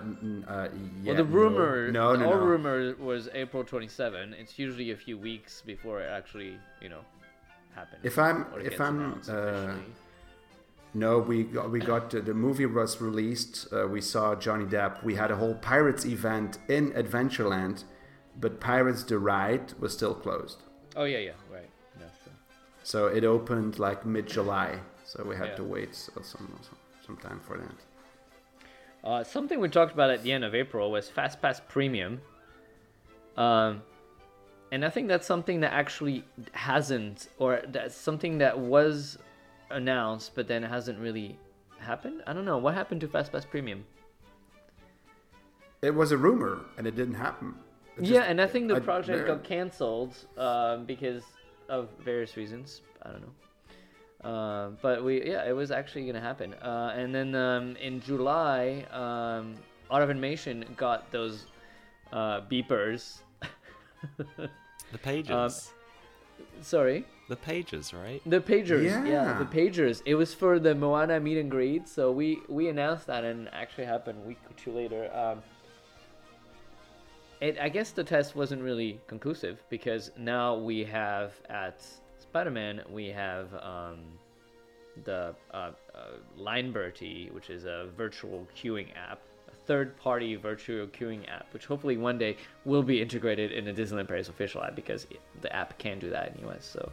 yeah, well, the rumor, No, no, the no. rumor was April 27. It's usually a few weeks before it actually, you know, happened. If I'm- if I'm, uh. No, we got we got the, the movie was released. Uh, we saw Johnny Depp. We had a whole Pirates event in Adventureland, but Pirates the ride was still closed. Oh yeah, yeah, right. So it opened like mid July. So we had Yeah. to wait some, some some time for that. Uh, something we talked about at the end of April was FastPass Premium. Um, and I think that's something that actually hasn't, or that's something that was announced, but then hasn't really happened. I don't know. What happened to FastPass Premium? It was a rumor, and it didn't happen. It yeah, just- and I think the I- project there- got cancelled um, because of various reasons. I don't know. Uh, but we, yeah, it was actually gonna happen. Uh, and then um, in July, um, Art of Animation got those uh, beepers. The pages. Um, Sorry, the pages, right? the pagers. Yeah. Yeah. the pagers. It was for the Moana meet and greet. So we we announced that, and it actually happened a week or two later. Um, it, I guess the test wasn't really conclusive because now we have at Spider-Man we have um, the uh, uh, Lineberty, which is a virtual queuing app, a third-party virtual queuing app, which hopefully one day will be integrated in the Disneyland Paris official app because the app can do that in US. So,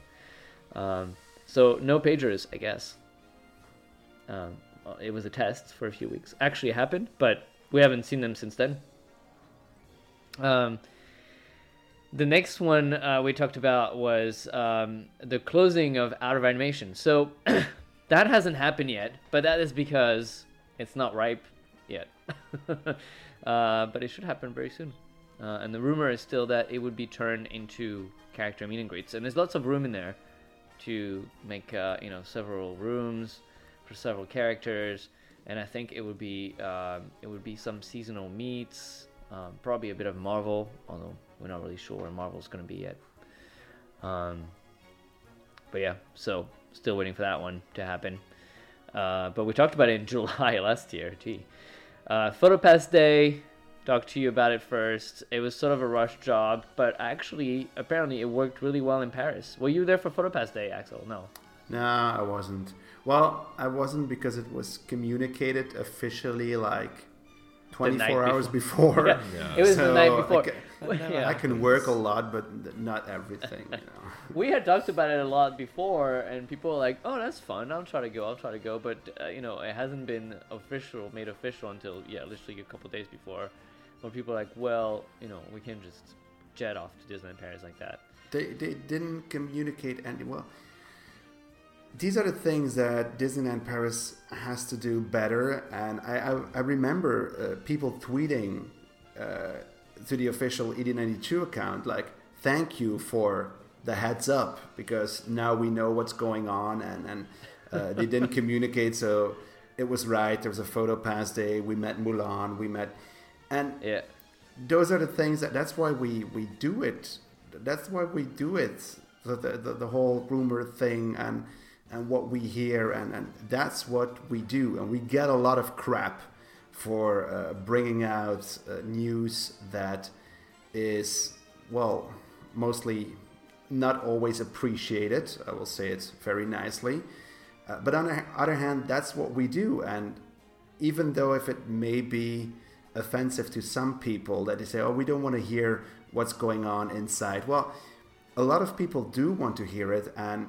um, so no pagers, I guess. Um, it was a test for a few weeks. Actually happened, but we haven't seen them since then. Um, the next one uh, we talked about was um, the closing of Art of Animation. So that hasn't happened yet, but that is because it's not ripe yet. uh, but it should happen very soon. Uh, and the rumor is still that it would be turned into character meet and greets, and there's lots of room in there to make uh, you know several rooms for several characters. and I think it would be um, it would be some seasonal meats, um, probably a bit of Marvel, although we're not really sure where Marvel's going to be yet. Um, but yeah, so still waiting for that one to happen. Uh, but we talked about it in July last year. Gee, uh, PhotoPass Day. Talked to you about it first. It was sort of a rush job, but actually, apparently, it worked really well in Paris. Were you there for PhotoPass Day, Axel? No. No, I wasn't. Well, I wasn't because it was communicated officially like 24 night hours before. Yeah, it was the night before. Ca- Yeah. I can work a lot, but not everything. You know. we had talked about it a lot before, and people were like, "Oh, that's fun. I'll try to go. I'll try to go." But uh, you know, it hasn't been official, made official until yeah, literally a couple days before, when people are like, "Well, you know, we can just jet off to Disneyland Paris like that." They, they didn't communicate any. Well, these are the things that Disneyland Paris has to do better. And I, I, I remember uh, people tweeting uh, to the official ED92 account, like, thank you for the heads up because now we know what's going on. And, and uh, they didn't communicate. So it was right. There was a photo pass day. We met Mulan. We met. And Yeah, those are the things that that's why we we do it that's why we do it the the, the, the whole rumor thing and and what we hear and, and that's what we do and we get a lot of crap for uh, bringing out uh, news that is well mostly not always appreciated. I will say it very nicely. Uh, but on the other hand that's what we do. And even though if it may be offensive to some people that they say, oh, we don't want to hear what's going on inside. Well, a lot of people do want to hear it, and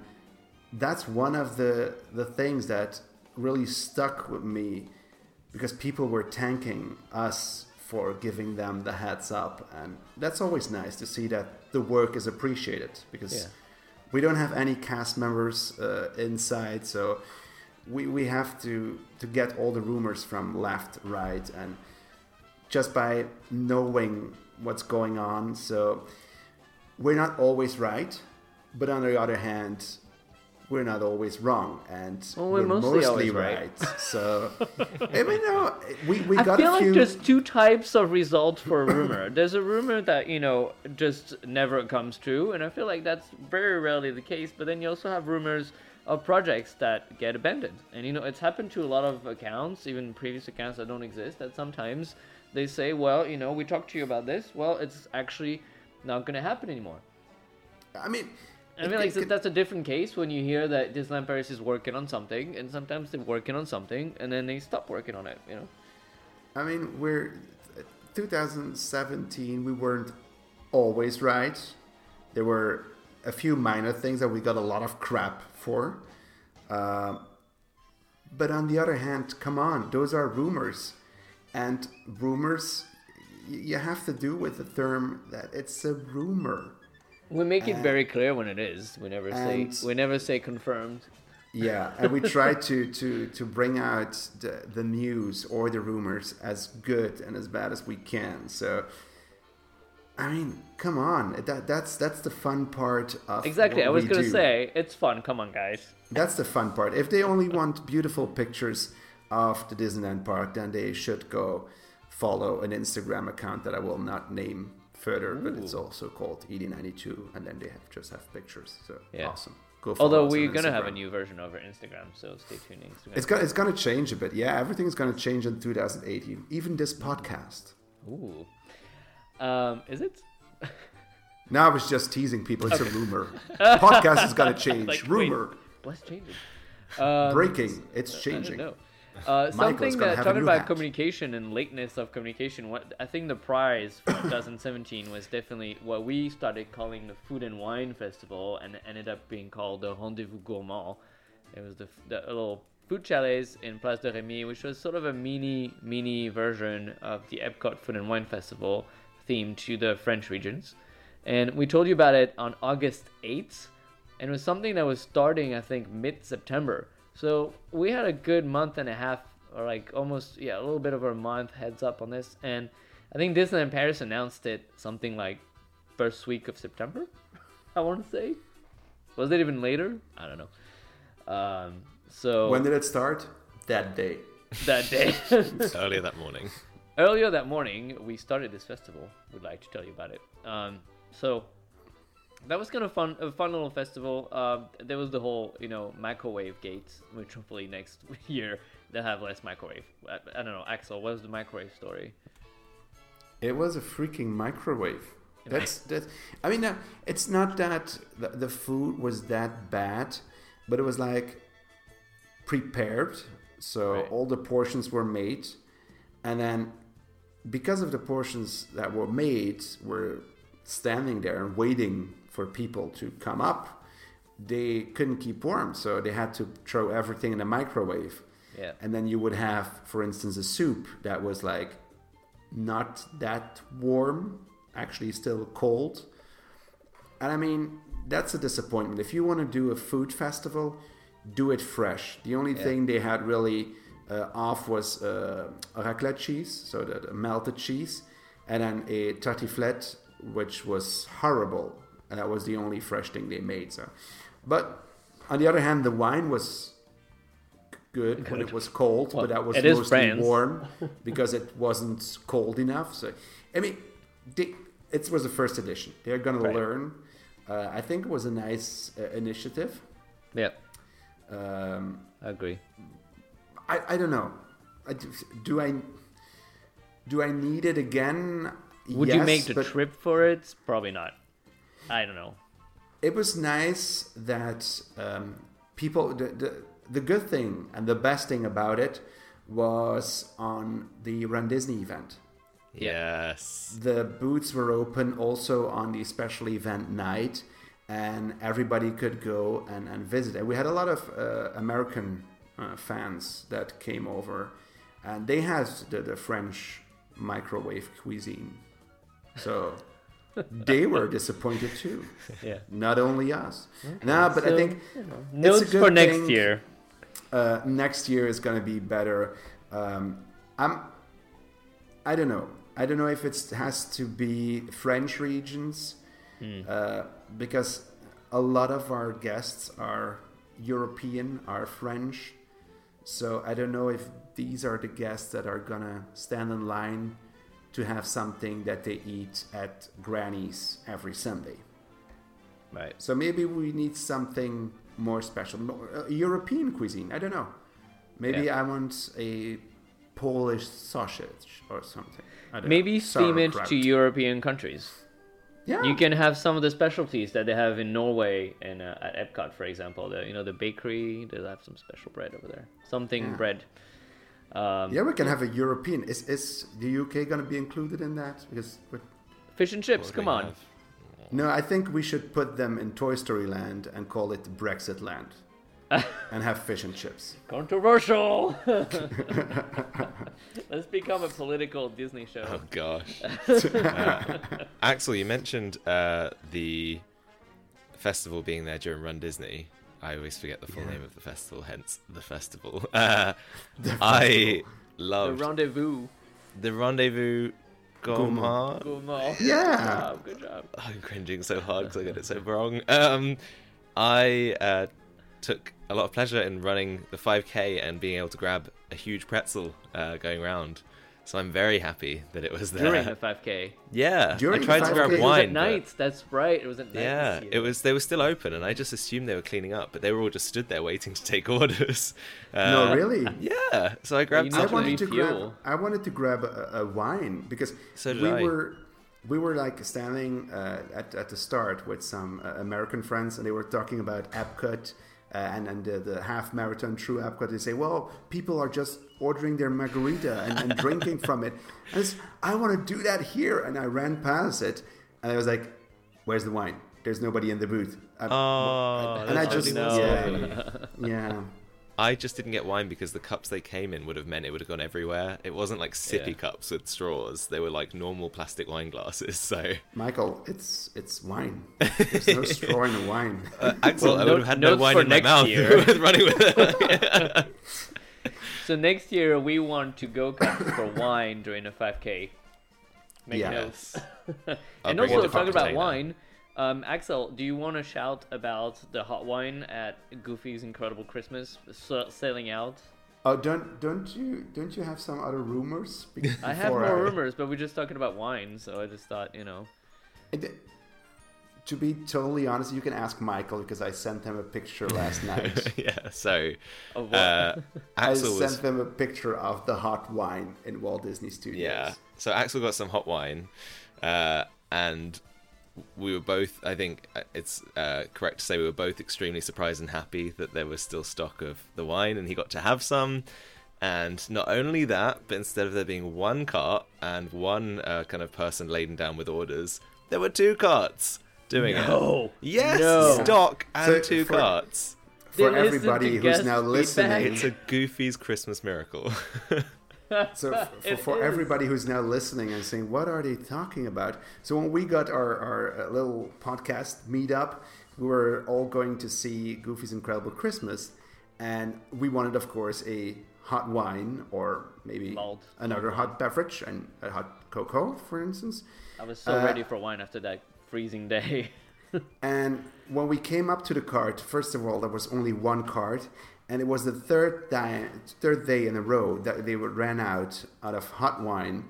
that's one of the the things that really stuck with me because people were thanking us for giving them the heads up, and that's always nice to see that the work is appreciated because Yeah. we don't have any cast members uh, inside, so we, we have to to get all the rumors from left, right, and just by knowing what's going on. So we're not always right, but on the other hand, we're not always wrong, and Well, we're mostly always right. So I mean, no, we we I got feel a few. like there's two types of results for a rumor. there's a rumor that you know just never comes true, and I feel like that's very rarely the case. But then you also have rumors of projects that get abandoned, and you know it's happened to a lot of accounts, even previous accounts that don't exist. That sometimes they say, well, you know, we talked to you about this. Well, it's actually not going to happen anymore. I mean, I mean, like could- that's a different case when you hear that Disneyland Paris is working on something, and sometimes they're working on something, and then they stop working on it. You know. I mean, we're 2017. We weren't always right. There were a few minor things that we got a lot of crap for. Uh, but on the other hand, come on, those are rumors, and rumors, you have to do with the term that it's a rumor. We make it very clear when it is. We never say we never say confirmed. Yeah, and we try to to to bring out the, the news or the rumors as good and as bad as we can. So, I mean, come on, that that's that's the fun part of Exactly. I was gonna say it's fun. Come on, guys. that's the fun part. If they only want beautiful pictures of the Disneyland park, then they should go follow an Instagram account that I will not name further, but it's also called ED92, and then they have just have pictures. So Yeah. awesome. Go Although we're gonna have a new version over Instagram, so stay tuned. Instagram. It's gonna it's gonna change a bit. Yeah, everything is gonna change in 2018. Even this podcast. Ooh. Um, is it? Now I was just teasing people. It's a rumor. podcast is gonna change. Like, wait, rumor. What's changing? Um, Breaking. It's changing. Uh, something that talking about hat. communication and lateness of communication. What I think the prize for 2017 was definitely what we started calling the Food and Wine Festival, and it ended up being called the Rendezvous Gourmand. It was the, the little food chalets in Place de Remy, which was sort of a mini mini version of the Epcot Food and Wine Festival themed to the French regions. And we told you about it on August 8th, and it was something that was starting, I think, mid September. So we had a good month and a half, or like almost, yeah, a little bit over a month heads up on this. And I think Disneyland Paris announced it something like first week of September, I want to say. Was it even later? I don't know. Um, so When did it start? That day. that day. Earlier that morning. Earlier that morning, we started this festival. We'd like to tell you about it. Um, so that was kind of fun, a fun little festival. Um, there was the whole, you know, microwave gates, which hopefully next year they'll have less microwave. I, I don't know, Axel, what was the microwave story? It was a freaking microwave. That's that. I mean, uh, it's not that the, the food was that bad, but it was like prepared. So Right. all the portions were made, and then because of the portions that were made were standing there and waiting for people to come up, they couldn't keep warm, so they had to throw everything in the microwave. Yeah. And then you would have, for instance, a soup that was like not that warm, actually still cold. And I mean, that's a disappointment. If you want to do a food festival, do it fresh. The only thing they had really uh, off was uh, raclette cheese, so the, the melted cheese, and then a tartiflette, which was horrible. And that was the only fresh thing they made. So, but on the other hand, the wine was good, when it was cold, Well, but that was mostly France. warm because it wasn't cold enough. So, I mean, they, it was the first edition. They're gonna Right. learn. Uh, I think it was a nice uh, initiative. Yeah, Um, I agree. I, I don't know. I, do- I do I need it again? Would you make the but trip for it? Probably not. I don't know. It was nice that um, people. The, the the good thing and the best thing about it was on the Run Disney event. Yes. The booths were open also on the special event night, and everybody could go and, and visit. And we had a lot of uh, American uh, fans that came over, and they had the, the French microwave cuisine. So they were disappointed too. Yeah. Not only us. no, but I So, think Notes it's a good for next thing. year. uh, next year is going to be better. Um, I'm, I don't know. I don't know if it has to be French regions uh, because a lot of our guests are European, are French. So I don't know if these are the guests that are gonna stand in line to have something that they eat at Granny's every Sunday. Right. So maybe we need something more special, more, uh, European cuisine. I don't know. Maybe Yeah. I want a Polish sausage or something. I don't Maybe know. steam it to European countries. Yeah. You can have some of the specialties that they have in Norway and uh, at Epcot, for example. The you know the bakery, they have some special bread over there. Something Yeah. bread. Um, yeah, we can have a European. Is is the UK going to be included in that? Because we're- Fish and chips. Come on. have? no, I think we should put them in Toy Story Land and call it Brexit Land, and have fish and chips. Controversial. Let's become a political Disney show. Oh gosh. Uh, Axel, you mentioned uh, the festival being there during Run Disney. I always forget the full Yeah. name of the festival, hence the festival. Uh, I love The rendezvous. the rendezvous gourmand. Gourmand. Yeah. Good job. Good job. I'm cringing so hard because I got it so wrong. Um, I uh, took a lot of pleasure in running the 5k and being able to grab a huge pretzel uh, going around. So I'm very happy that it was there. During the 5K. yeah, During I tried to 5K? grab It was It was wine. at but- That's right. It was at night. yeah, it was. They were still open, and I just assumed they were cleaning up, but they were all just stood there waiting to take orders. Uh, no, really. Yeah, so I grabbed. I some- wanted to refuel. grab. I wanted to grab a, a wine because So we I. were we were like standing uh, at at the start with some uh, American friends, and they were talking about Epcot. Uh, and and the, the half marathon through Epcot, they say, well, people are just ordering their margarita and, and drinking from it. And I want to do that here. And I ran past it, and I was like, where's the wine? There's nobody in the booth. I- Oh, and I just, yeah, yeah. I just didn't get wine because the cups they came in would have meant it would have gone everywhere. It wasn't like sippy Yeah. cups with straws. They were like normal plastic wine glasses. So Michael, it's it's wine. There's no straw in the wine. uh, Axel, Well, I note- would have had no wine for in my mouth year. with running with it. So next year we want to go for wine during a 5K. Make Yeah. notes. And bring a also talking about container. wine, um, Axel, do you want to shout about the hot wine at Goofy's Incredible Christmas s- selling out? Oh, don't don't you don't you have some other rumors? I have before more rumors, but we're just talking about wine, so I just thought, you know. And, uh, to be totally honest, you can ask Michael because I sent him a picture last night. yeah. So Of what? uh, I Axel was sent them a picture of the hot wine in Walt Disney Studios. Yeah. So Axel got some hot wine, uh, and we were both. I think uh, it's uh, correct to say we were both extremely surprised and happy that there was still stock of the wine, and he got to have some. And not only that, but instead of there being one cart and one uh, kind of person laden down with orders, there were two carts doing No. it. Yes, No. stock and So two for- carts. For everybody who's guest now feedback. listening, It's a Goofy's Christmas miracle. So f- for, for is. everybody who's now listening and saying, "What are they talking about?" So when we got our, our uh, little podcast meetup, we were all going to see Goofy's Incredible Christmas, and we wanted, of course, a hot wine or maybe Malt. another hot beverage and a hot cocoa, for instance. I was so Uh, ready for wine after that freezing day. And when we came up to the cart, first of all, there was only one cart, and it was the third day, third day in a row that they ran out out of hot wine,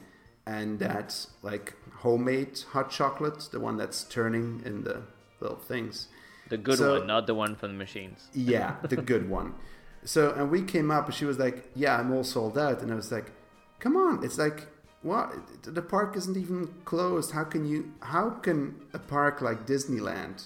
and that like homemade hot chocolate, the one that's turning in the little things. the good So- one, not the one from the machines. Yeah, the good one. So, and we came up, and she was like, "Yeah, I'm all sold out," and I was like, "Come on, it's like." What the park isn't even closed. How can you? How can a park like Disneyland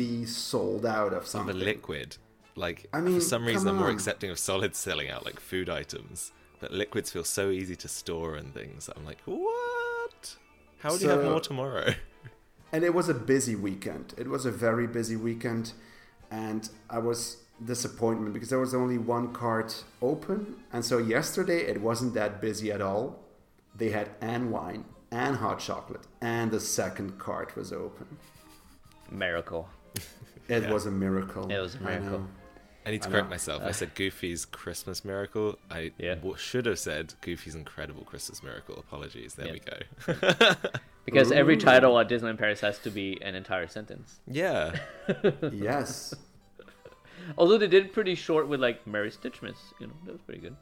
be sold out of of something? a liquid. Like I mean, for some reason, I'm more accepting of solids selling out, like food items. But liquids feel so easy to store and things. I'm like, what? How do you have more tomorrow? and it was a busy weekend. It was a very busy weekend, and I was disappointment because there was only one cart open, and so yesterday it wasn't that busy at all. They had and wine and hot chocolate, and the second cart was open. Miracle. It Yeah. was a miracle. It was a miracle. Know. I need to I correct know. myself. I said Goofy's Christmas Miracle. I Yeah. should have said Goofy's Incredible Christmas Miracle. Apologies. There Yeah. we go. Because every title at Disneyland Paris has to be an entire sentence. yeah. Yes. Although they did pretty short with like Merry Stitchmas, you know, that was pretty good.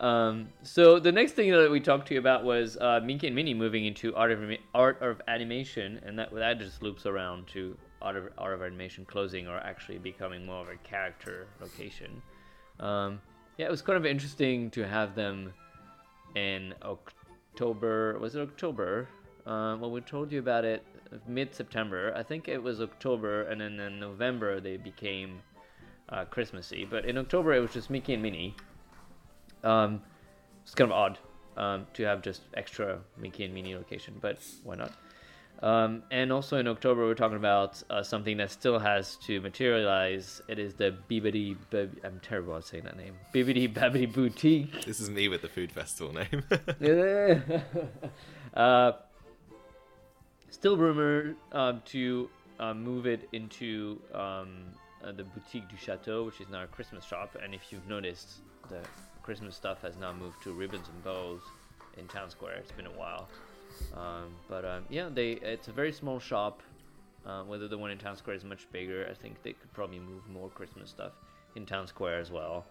Um, so the next thing that we talked to you about was uh, Mickey and Minnie moving into art of art of animation, and that that just loops around to art of animation closing or actually becoming more of a character location. Um, yeah, it was kind of interesting to have them in October. Was it October? Uh, well, we told you about it mid September. I think it was October, and then in November they became uh, Christmassy. But in October it was just Mickey and Minnie. Um, it's kind of odd um, to have just extra Mickey and Minnie location, but why not? Um, and also in October, we're talking about uh, something that still has to materialize. It is the Bibbidi Bab- I'm terrible at saying that name. Bibbidi Babbidi Boutique. This is me with the food festival name. uh, still rumored um, to uh, move it into um, uh, the Boutique du Chateau, which is now a Christmas shop. And if you've noticed, the Christmas stuff has now moved to Ribbons and Bows in Town Square. It's been a while. Um, but um, yeah, they it's a very small shop. Uh, whether the one in Town Square is much bigger, I think they could probably move more Christmas stuff in Town Square as well.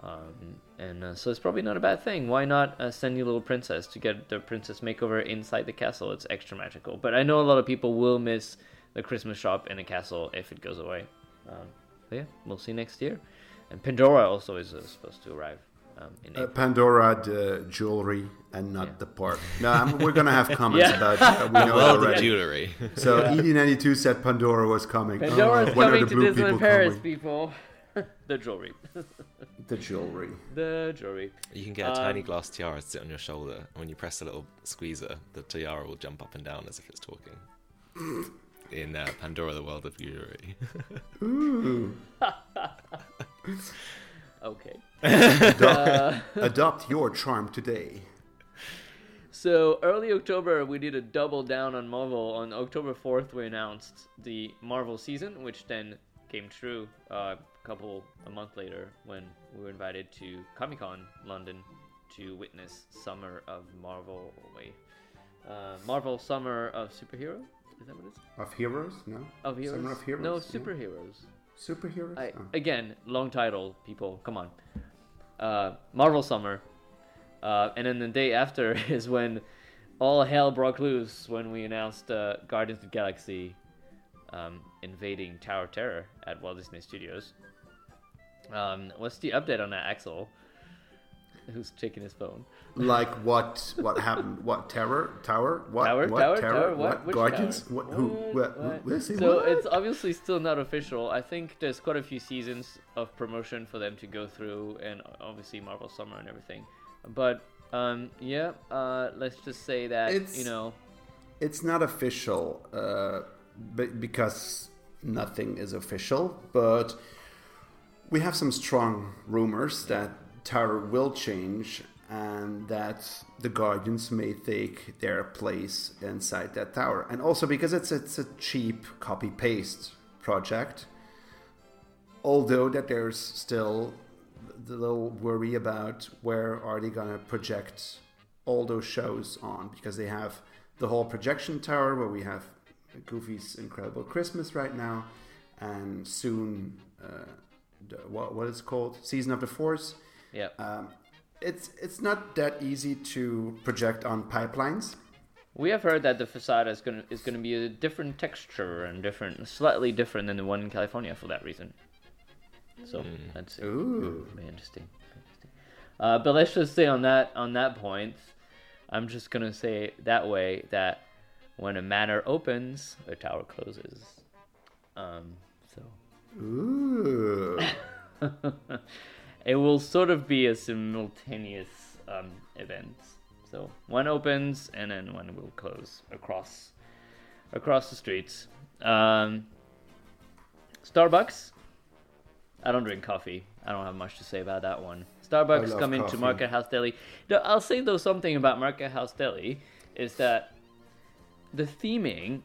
Um, and uh, so it's probably not a bad thing. Why not uh, send your little princess to get the princess makeover inside the castle? It's extra magical. But I know a lot of people will miss the Christmas shop in the castle if it goes away. Um, yeah, we'll see next year. And Pandora also is uh, supposed to arrive um, in Uh, Pandora, the jewelry, and not Yeah. the park. No, I'm, we're gonna have comments Yeah. about that. We know World that of already. jewelry. So ED92 said Pandora was coming. Pandora's Oh, when are coming the to blue people Disneyland Paris, coming? people. the jewelry. The jewelry. the jewelry. You can get a tiny Um, glass tiara to sit on your shoulder, and when you press a little squeezer, the tiara will jump up and down as if it's talking. In uh, Pandora, the World of Jewelry. Ooh. Okay. Adopt, adopt your charm today. So early October, we did a double down on Marvel. On October 4th, we announced the Marvel season, which then came true uh, a couple a month later when we were invited to Comic Con London to witness Summer of Marvel. Wait, uh, Marvel Summer of Superhero. Is that what it is? Of heroes? No. Of heroes? Summer of heroes. No, yeah. Superheroes. I, Oh. Again, long title, people. Come on. uh, Marvel Summer, uh, and then the day after is when all hell broke loose when we announced uh, Guardians of the Galaxy um, invading Tower Terror at Walt Disney Studios. Um, what's the update on that, Axel? Who's checking his phone? Like what? What happened? What terror? Tower? What? Tower, what tower, terror? tower, what? Which Guardians? tower? What? Who? What? What? What? what? So what? it's obviously still not official. I think there's quite a few seasons of promotion for them to go through, and obviously Marvel Summer and everything. But um, yeah, uh, let's just say that It's- you know, It's not official, uh, but because nothing is official. But we have some strong rumors that Tower will change and that the Guardians may take their place inside that tower. And also because it's it's a cheap copy paste project. Although that there's still the little worry about where are they gonna project all those shows on because they have the whole projection tower where we have Goofy's Incredible Christmas right now, and soon uh, what what is called Season of the Force. Yeah, Um, it's it's not that easy to project on pipelines. we have heard that the facade is gonna is gonna be a different texture and different, slightly different than the one in California for that reason. So that's Ooh. Interesting. Interesting. Uh, but let's just say on that on that point, I'm just gonna say that way that when a manor opens, a tower closes. Um, so Ooh. it will sort of be a simultaneous um, event. So one opens and then one will close across across the streets. Um, Starbucks. I don't drink coffee. I don't have much to say about that one. Starbucks coming to. Market House Deli. No, I'll say though something about Market House Deli is that the theming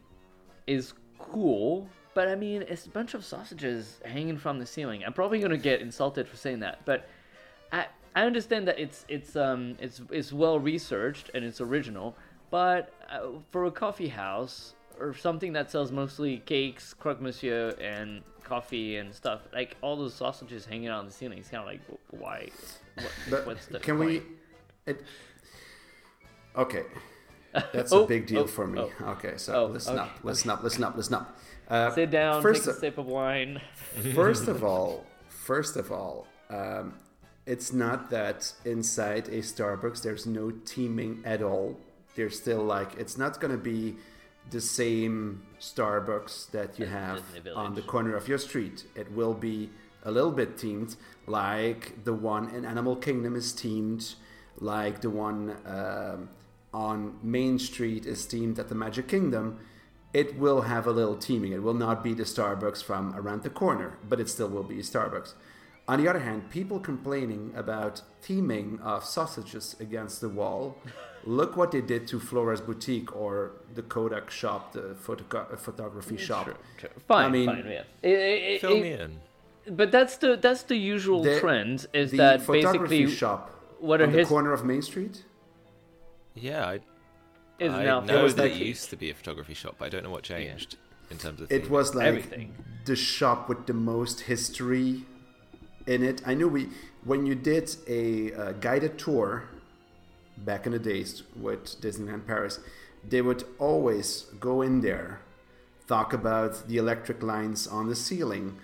is cool, but I mean it's a bunch of sausages hanging from the ceiling. I'm probably gonna get insulted for saying that, but I I understand that it's it's um it's it's well researched and it's original, but uh, for a coffee house or something that sells mostly cakes, croque monsieur, and coffee and stuff, like all those sausages hanging on the ceiling, it's kind of like wh- why? What, what's the can we? It, okay, that's Oh, a big deal oh, for me. oh. Okay, so Oh, listen okay, up, listen up, listen up, listen up. Uh, Sit down, First, take a sip of wine. first of all, first of all, um, it's not that inside a Starbucks there's no teaming at all. There's still like it's not gonna be the same Starbucks that you have on the corner of your street. It will be a little bit themed, like the one in Animal Kingdom is themed, like the one um, on Main Street is themed at the Magic Kingdom. It will have a little teaming. It will not be the Starbucks from around the corner, but it still will be Starbucks. On the other hand, people complaining about theming of sausages against the wall. Look what they did to Flora's boutique or the Kodak shop, the photogra- uh, photography shop. Sure, sure. Fine, I mean- fine, yeah. It- it- Fill it- me in. But that's the that's the usual The- trend is the that photography basically shop what are on the his corner of Main Street. Yeah, I, is I now know was that like- it used to be a photography shop. but I don't know what changed in terms of. It theming. was like Everything. the shop with the most history in it. I knew we when you did a uh, guided tour back in the days with Disneyland Paris, they would always go in there, talk about the electric lines on the ceiling,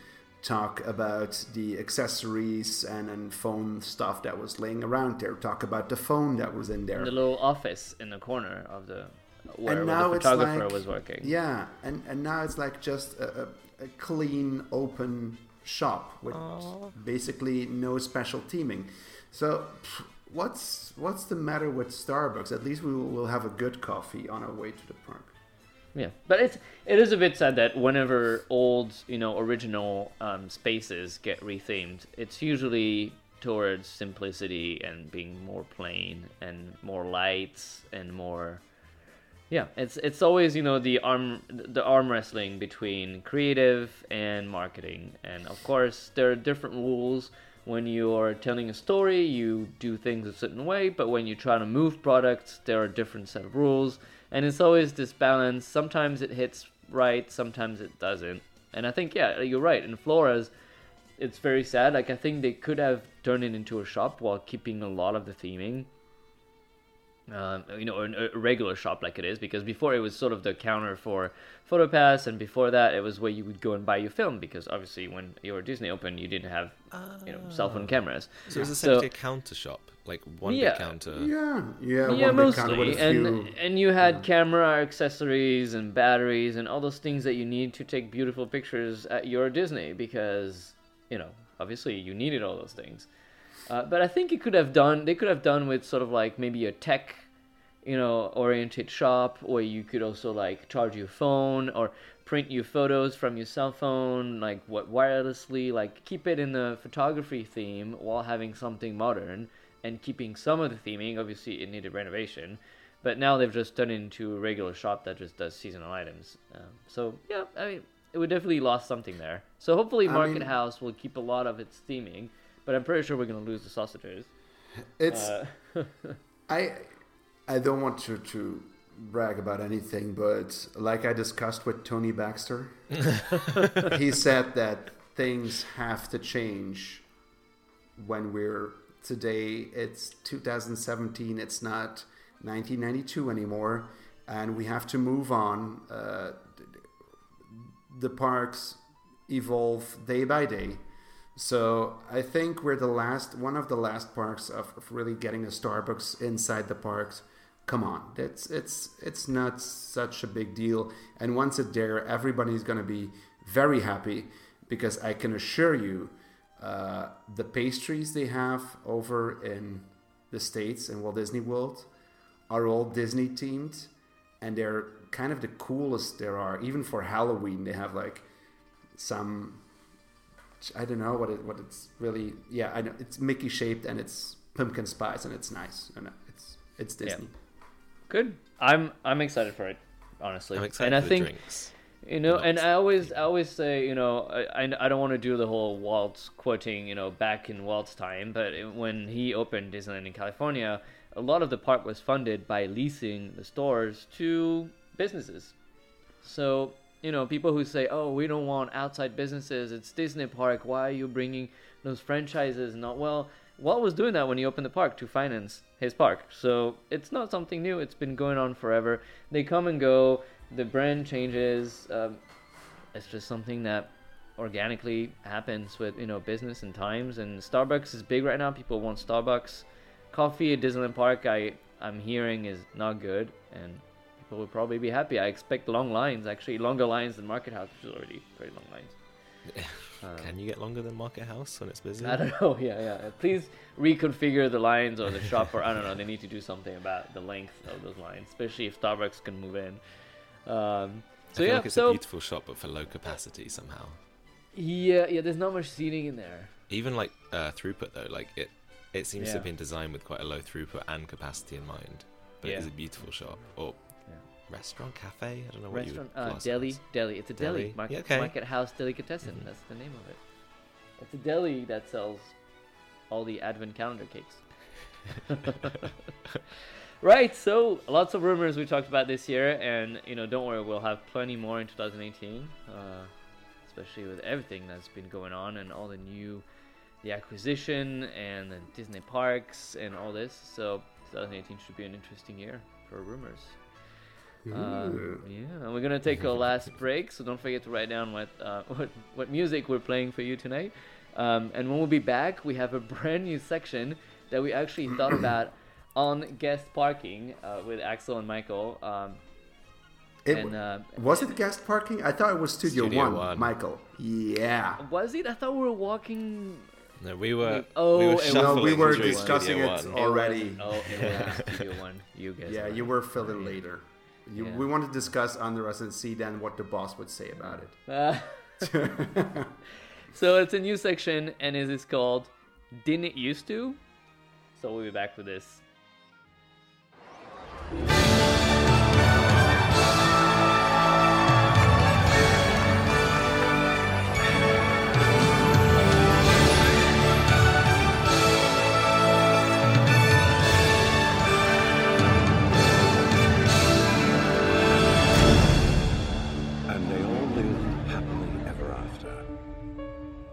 talk about the accessories and, and phone stuff that was laying around there, talk about the phone that was in there. the little office in the corner of the where, and where now the it's photographer like, was working. Yeah, and and now it's like just a, a, a clean, open shop with basically no special teaming. So, what's what's the matter with Starbucks? At least we'll have a good coffee on our way to the park. Yeah, but it's it is a bit sad that whenever old, you know, original um, spaces get rethemed, it's usually towards simplicity and being more plain and more lights and more. Yeah, it's it's always you know the arm the arm wrestling between creative and marketing, and of course there are different rules. When you're telling a story, you do things a certain way, but when you try to move products, there are different set of rules, and it's always this balance. Sometimes it hits right, sometimes it doesn't, and I think yeah, you're right. In Flora's, it's very sad. Like I think they could have turned it into a shop while keeping a lot of the theming. Um, you know, a, a regular shop like it is because before it was sort of the counter for PhotoPass, and before that it was where you would go and buy your film because obviously when you were Disney Open, you didn't have you know cell phone cameras. So it was essentially a counter shop, like one Yeah. big counter. Yeah, yeah, yeah, one big counter mostly, with a and few- and you had camera accessories and batteries and all those things that you need to take beautiful pictures at your Disney because you know obviously you needed all those things. Uh, but I think it could have done. They could have done with sort of like maybe a tech, you know, oriented shop where you could also like charge your phone or print your photos from your cell phone, like what wirelessly. Like keep it in the photography theme while having something modern and keeping some of the theming. Obviously, it needed renovation, but now they've just turned into a regular shop that just does seasonal items. Um, so yeah, I mean, it would definitely lost something there. So hopefully, I Market mean- House will keep a lot of its theming, but I'm pretty sure we're gonna lose the sausages. It's Uh, I I don't want to to brag about anything, but like I discussed with Tony Baxter, he said that things have to change when we're today. It's 2017. It's not 1992 anymore, and we have to move on. Uh, the parks evolve day by day. So I think we're the last, one of the last parks of, of really getting a Starbucks inside the parks. Come on, it's it's it's not such a big deal. And once it's there, everybody's gonna be very happy because I can assure you, uh, the pastries they have over in the states in Walt Disney World are all Disney themed, and they're kind of the coolest there are. Even for Halloween, they have like some I don't know what it what it's really yeah I know it's Mickey shaped and it's pumpkin spice and it's nice and it's it's Disney. Yeah. Good. I'm I'm excited for it, honestly. I'm excited and I for the think drinks. You know, and I always I always say you know I I, don't want to do the whole Walt quoting you know back in Walt's time, but when he opened Disneyland in California, a lot of the park was funded by leasing the stores to businesses. So you know, people who say, "Oh, we don't want outside businesses. It's Disney Park. Why are you bringing those franchises?" Not well. Walt was doing that when he opened the park to finance his park. So it's not something new. It's been going on forever. They come and go. The brand changes. Um, it's just something that organically happens with you know business and times. And Starbucks is big right now. People want Starbucks. Coffee at Disneyland Park, I I'm hearing is not good, and people will probably be happy. I expect long lines, actually longer lines than Market House, which is already very long lines. Can you get longer than Market House when it's busy? I don't know. Yeah, yeah. Please reconfigure the lines or the shop, or I don't know. They need to do something about the length of those lines, especially if Starbucks can move in. Um, I so feel yeah, like it's so a beautiful shop, but for low capacity somehow. yeah, yeah. There's not much seating in there. Even like uh, throughput though, like it, it seems to have been designed with quite a low throughput and capacity in mind. But it is a beautiful shop or Yeah. restaurant, cafe. I don't know what Restaurant, you would uh, deli, as. deli. It's a deli. Deli. Market, Yeah, okay. Market House Delicatessen. That's the name of it. It's a deli that sells all the advent calendar cakes. right. So lots of rumors we talked about this year, and you know, don't worry, we'll have plenty more in 2018, uh, especially with everything that's been going on and all the new, the acquisition and the Disney parks and all this. So 2018 should be an interesting year for rumors. Uh, yeah, and we're gonna take a last break, so don't forget to write down what uh, what what music we're playing for you tonight. Um, and when we'll be back, we have a brand new section that we actually thought about on guest parking uh, with Axel and Michael. Um, It, and uh, was it guest parking? I thought it was Studio, Studio One, One. Michael. Yeah. was it? I thought we were walking. No, we were. Oh, we were No, we were discussing Studio it One. all- Already. Oh, it was Studio One. You guys. Yeah, were you were filling later. You, Yeah. We want to discuss under us and see then what the boss would say about it. Uh, so it's a new section, and it is called "Didn't It Used to." So we'll be back with this.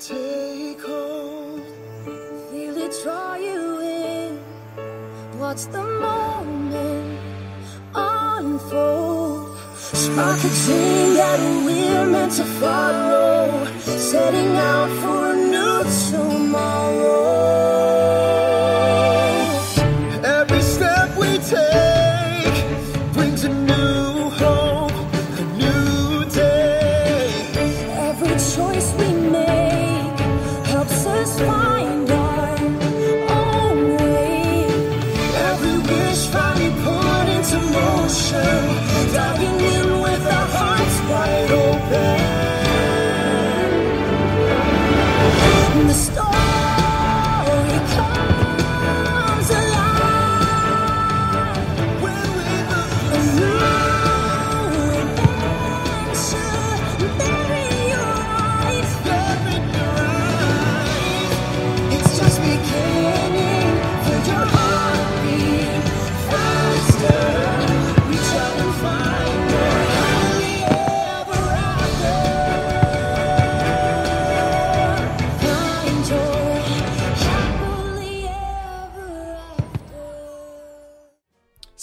take hold. Feel it draw you in. Watch the moment unfold. Spark a dream that we're meant to follow. Setting out for a new tomorrow.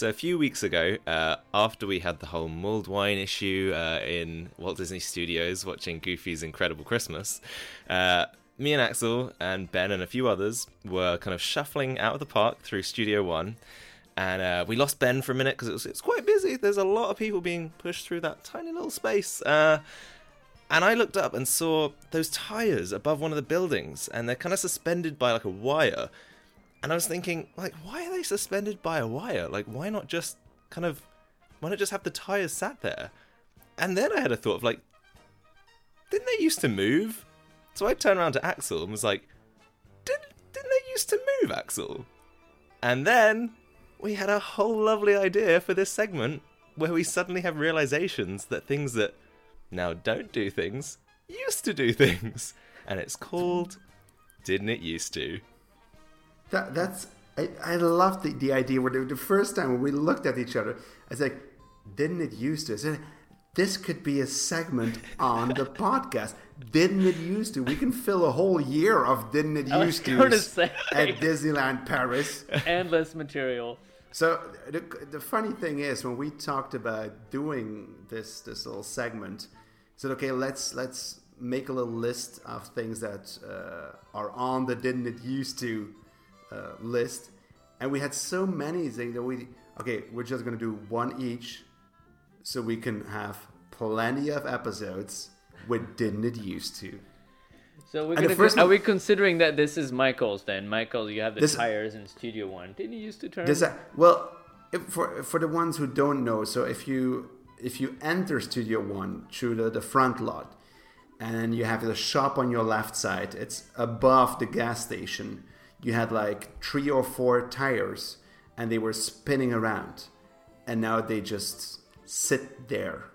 So a few weeks ago, uh, after we had the whole mulled wine issue uh, in Walt Disney Studios, watching Goofy's Incredible Christmas, uh, me and Axel and Ben and a few others were kind of shuffling out of the park through Studio One, and uh, we lost Ben for a minute because it it's quite busy. There's a lot of people being pushed through that tiny little space. Uh, and I looked up and saw those tires above one of the buildings, and they're kind of suspended by like a wire. And I was thinking, like, why are they suspended by a wire? Like, why not just kind of, why not just have the tires sat there? And then I had a thought of like, didn't they used to move? So I turned around to Axel and was like, didn't, didn't they used to move, Axel? And then we had a whole lovely idea for this segment where we suddenly have realizations that things that now don't do things used to do things. And it's called Didn't It Used to? That that's I, I love the, the idea where the, the first time when we looked at each other, I was like, didn't it used to? I said, this could be a segment on the podcast. Didn't it used to? We can fill a whole year of didn't it used to at Disneyland Paris. Endless material. So the, the funny thing is when we talked about doing this this little segment, I said okay, let's let's make a little list of things that uh, are on the didn't it used to uh, list, and we had so many things that we okay, we're just gonna do one each, so we can have plenty of episodes with didn't it used to. So we're gonna, first are we considering that this is Michael's then? Michael, you have the This- tires in Studio One. Didn't you used to turn? Does that well if, for for the ones who don't know? So if you if you enter Studio One through the, the front lot, and you have the shop on your left side, it's above the gas station. You had like three or four tires, and they were spinning around, and now they just sit there.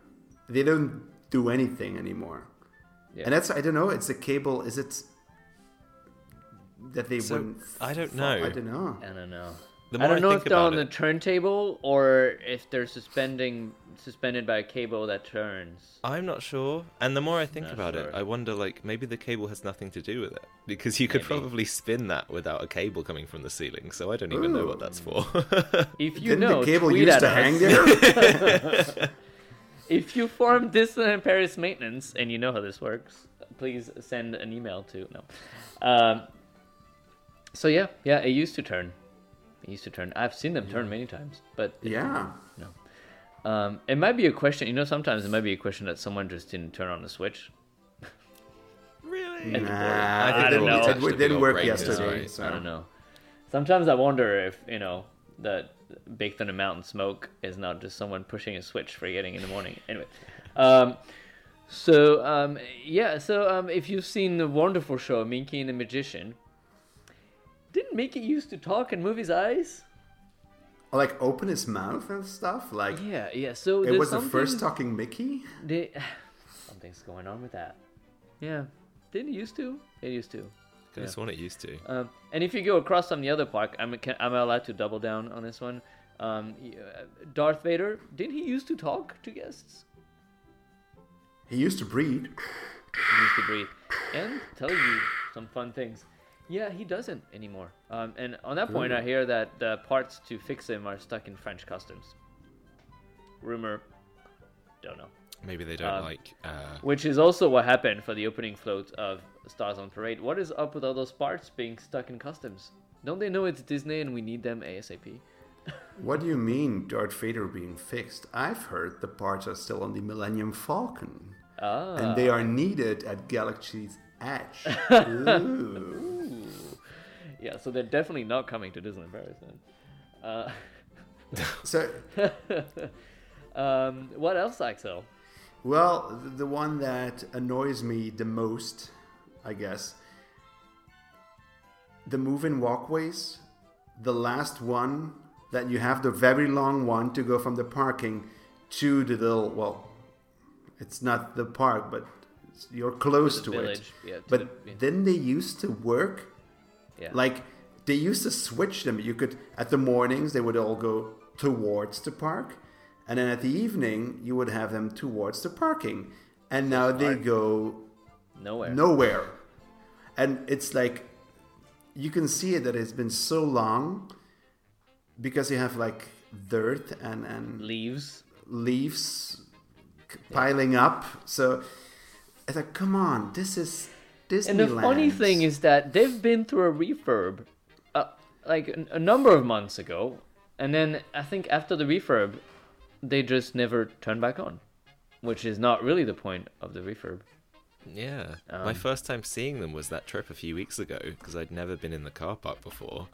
They don't do anything anymore. Yeah. And that's I don't know. It's a cable. Is it that they So, wouldn't? I don't fall- know. I don't know. I don't know. The I don't I know think if they're on about the turntable or if they're suspending suspended by a cable that turns. I'm not sure. And the more I think Not about it. I wonder like maybe the cable has nothing to do with it. Because you could Maybe. probably spin that without a cable coming from the ceiling, so I don't even know what that's for. If you Didn't know, the cable tweet used at to us. hang there? If you form Disneyland Paris maintenance and you know how this works, please send an email to no. Um, so yeah, yeah, it used to turn. It used to turn. I've seen them turn many times, but yeah. No. Um, it might be a question. You know, sometimes it might be a question that someone just didn't turn on the switch. really? Nah, I it don't know. It, Touched a big didn't work yesterday. right? So. I don't know. Sometimes I wonder if you know that baked on a mountain smoke is not just someone pushing a switch for getting in the morning. Anyway, um, So um, yeah, so um, if you've seen the wonderful show Mickey and the Magician, didn't Mickey used to talk and move his eyes? Like open his mouth and stuff. Like Yeah, yeah. So it was the first talking Mickey. They, something's going on with that. Yeah, didn't used to? It used to. Could have sworn it used to. Um, and if you go across on the other park, I'm can, am I allowed to double down on this one? Um, uh, Darth Vader, didn't he used to talk to guests? He used to breed. He used to breathe and tell you some fun things. Yeah, he doesn't anymore. Um, and on that point, I hear that the parts to fix him are stuck in French customs. Rumor, don't know. Maybe they don't Um, like. Uh, Which is also what happened for the opening float of Stars on Parade. What is up with all those parts being stuck in customs? Don't they know it's Disney and we need them ASAP? What do you mean, Darth Vader being fixed? I've heard the parts are still on the Millennium Falcon. Ah. And they are needed at Galaxy's Edge. Ooh. Yeah, so they're definitely not coming to Disneyland Paris then. Uh, So, um, what else, Axel? well, the one that annoys me the most, I guess, the move-in walkways. The last one that you have the very long one to go from the parking to the little well, it's not the park, but you're close the to village, it. yeah, to but the- yeah. didn't they used to work? Yeah. Like they used to switch them. You could at the mornings they would all go towards the park, and then at the evening you would have them towards the parking. And now they go Nowhere. nowhere. And it's like you can see it that it's been so long because you have like dirt and and Leaves. leaves piling up. So it's like, come on, this is Disneyland. And the funny thing is that they've been through a refurb, uh, like a, a number of months ago, and then I think after the refurb, they just never turned back on, which is not really the point of the refurb. yeah. My Um, first time seeing them was that trip a few weeks ago because I'd never been in the car park before,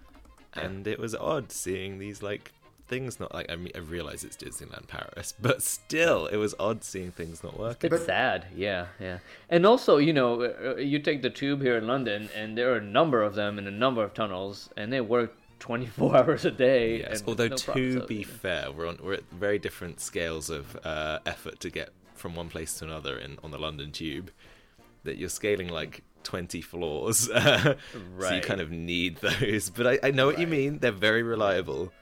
and it was odd seeing these like things not like I mean I realize it's Disneyland Paris, but still it was odd seeing things not working. It's sad, yeah, yeah. And also, you know, uh, you take the tube here in London, and there are a number of them in a number of tunnels, and they work 24 hours a day. Yes, and although no to problem, be you fair, we're on we're at very different scales of uh, effort to get from one place to another in on the London Tube. That you're scaling like twenty floors, so you kind of need those. But I, I know what you mean. They're very reliable.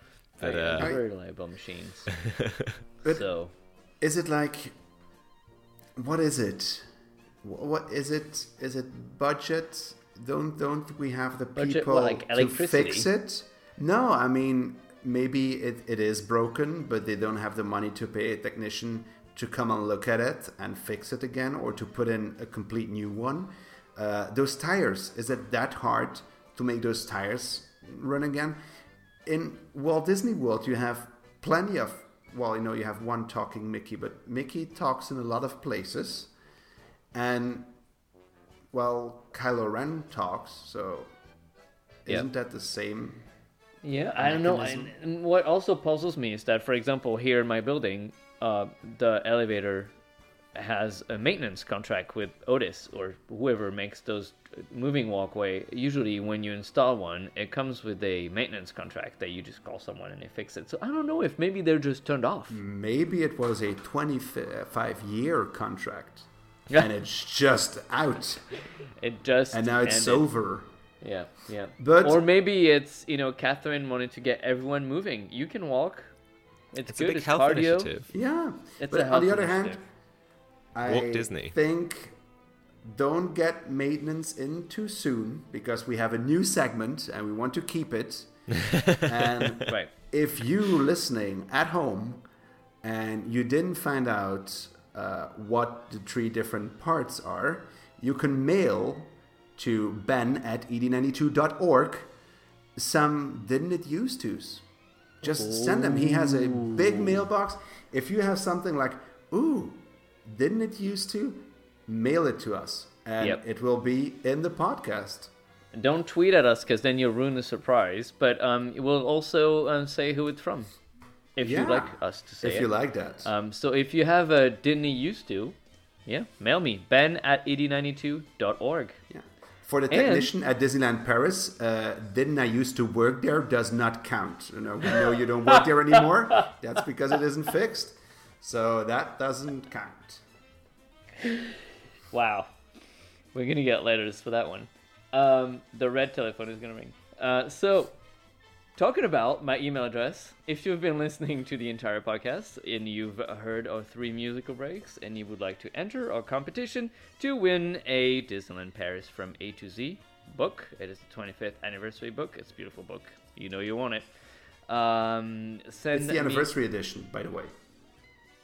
But Very- uh, very reliable machines. But- so Is it like what is it? What is it? Is it budget? Don't don't we have the Budget, people what, like to fix it? No, I mean maybe it, it is broken, but they don't have the money to pay a technician to come and look at it and fix it again, or to put in a complete new one. Uh, those tires, is it that hard to make those tires run again? In Walt Disney World, you have plenty of well, you know, you have one talking Mickey, but Mickey talks in a lot of places, and well, Kylo Ren talks, so isn't that the same? Yeah, I don't know. mechanism. And, and what also puzzles me is that, for example, here in my building, uh, the elevator has a maintenance contract with Otis or whoever makes those moving walkway. Usually, when you install one, it comes with a maintenance contract that you just call someone and they fix it. So I don't know if maybe they're just turned off. Maybe it was a 25 year contract, Yeah. and it's just out, It just and now it's ended. over. Yeah, yeah. But- or maybe it's you know Catherine wanted to get everyone moving. You can walk. It's, it's a good. big it's health cardio. initiative. Yeah, It's but a on the other hand, initiative. I Walk Disney. think don't get maintenance in too soon because we have a new segment and we want to keep it. and Right. if you listening at home and you didn't find out uh, what the three different parts are, you can mail to ben at E ed92.org some didn't it used to's. Just send them. He has a big mailbox. If you have something like, ooh, didn't it used to? Mail it to us. And Yep. it will be in the podcast. Don't tweet at us because then you'll ruin the surprise. But um, we'll also um, say who it's from, if Yeah, you'd like us to say if it. you like that. Um, so if you have a Disney used to, yeah, mail me ben at ed92.org. Yeah. For the And- technician at Disneyland Paris, uh, didn't I used to work there does not count. You know, we know you don't work there anymore. That's because it isn't fixed. So that doesn't count. Wow. We're going to get letters for that one. Um, the red telephone is going to ring. Uh, so, talking about my email address, if you've been listening to the entire podcast and you've heard our three musical breaks and you would like to enter our competition to win a Disneyland Paris from A to Z book, it is the 25th anniversary book. It's a beautiful book. You know you want it. Um, send It's the me- anniversary edition, by the way.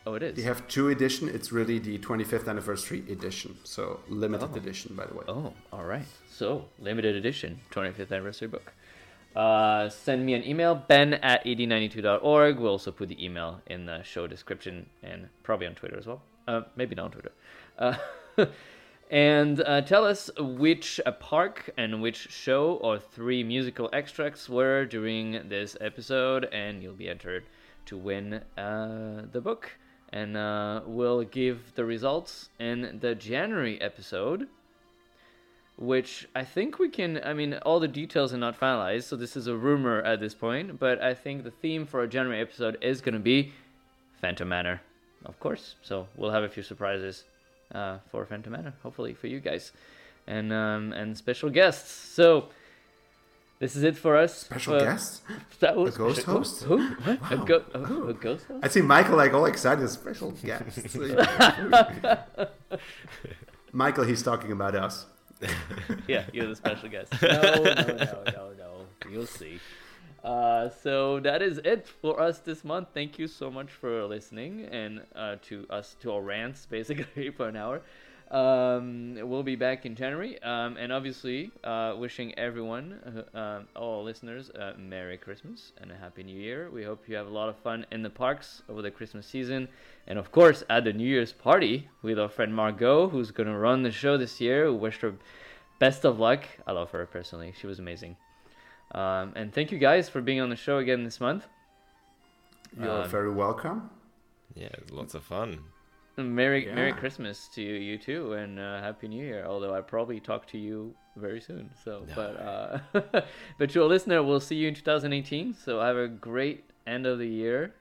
Oh, it is. They have two edition. It's really the 25th anniversary edition. So limited edition, by the way. Oh, all right. So, limited edition, 25th anniversary book. Uh, send me an email, ben at ed92.org. We'll also put the email in the show description and probably on Twitter as well. Uh, maybe not on Twitter. Uh, and uh, tell us which park and which show or three musical extracts were during this episode, and you'll be entered to win uh, the book. And uh, we'll give the results in the January episode which I think we can. I mean, all the details are not finalized, so this is a rumor at this point. But I think the theme for a January episode is going to be Phantom Manor, of course. So we'll have a few surprises uh, for Phantom Manor, hopefully for you guys, and um, and special guests. So this is it for us. Special Uh, guest? That was A ghost host? Who? What? A, Wow. go- a, a ghost host? I see Michael like all excited. Special guest. Michael, he's talking about us. yeah, you're the special guest. No, no, no, no, no. You'll see. Uh, so that is it for us this month. Thank you so much for listening and uh, to us to our rants basically for an hour. Um, we'll be back in January, um, and obviously uh, wishing everyone, uh, um, all listeners, uh, Merry Christmas and a Happy New Year. We hope you have a lot of fun in the parks over the Christmas season, and of course at the New Year's party with our friend Margot, who's gonna run the show this year. We wish her best of luck. I love her personally; she was amazing. Um, and thank you guys for being on the show again this month. You're Um, very welcome. Yeah, lots of fun. Merry Merry Christmas to you, you too, and uh, Happy New Year. Although I probably talk to you very soon. So, but uh, but to a listener, we'll see you in 2018. So have a great end of the year,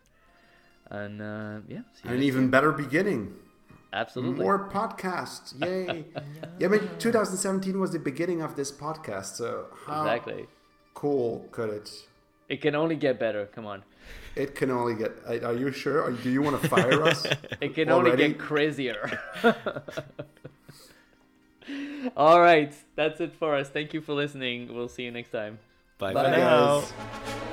and uh, yeah, see you An even year. better beginning. Absolutely. More podcasts. Yay. yeah, I mean, 2017 was the beginning of this podcast. So, how Exactly. cool could it? It can only get better. Come on. It can only get. Are you sure? Or do you want to fire us? It can only get crazier. All right, that's it for us. Thank you for listening. We'll see you next time. Bye, Bye. for now. guys.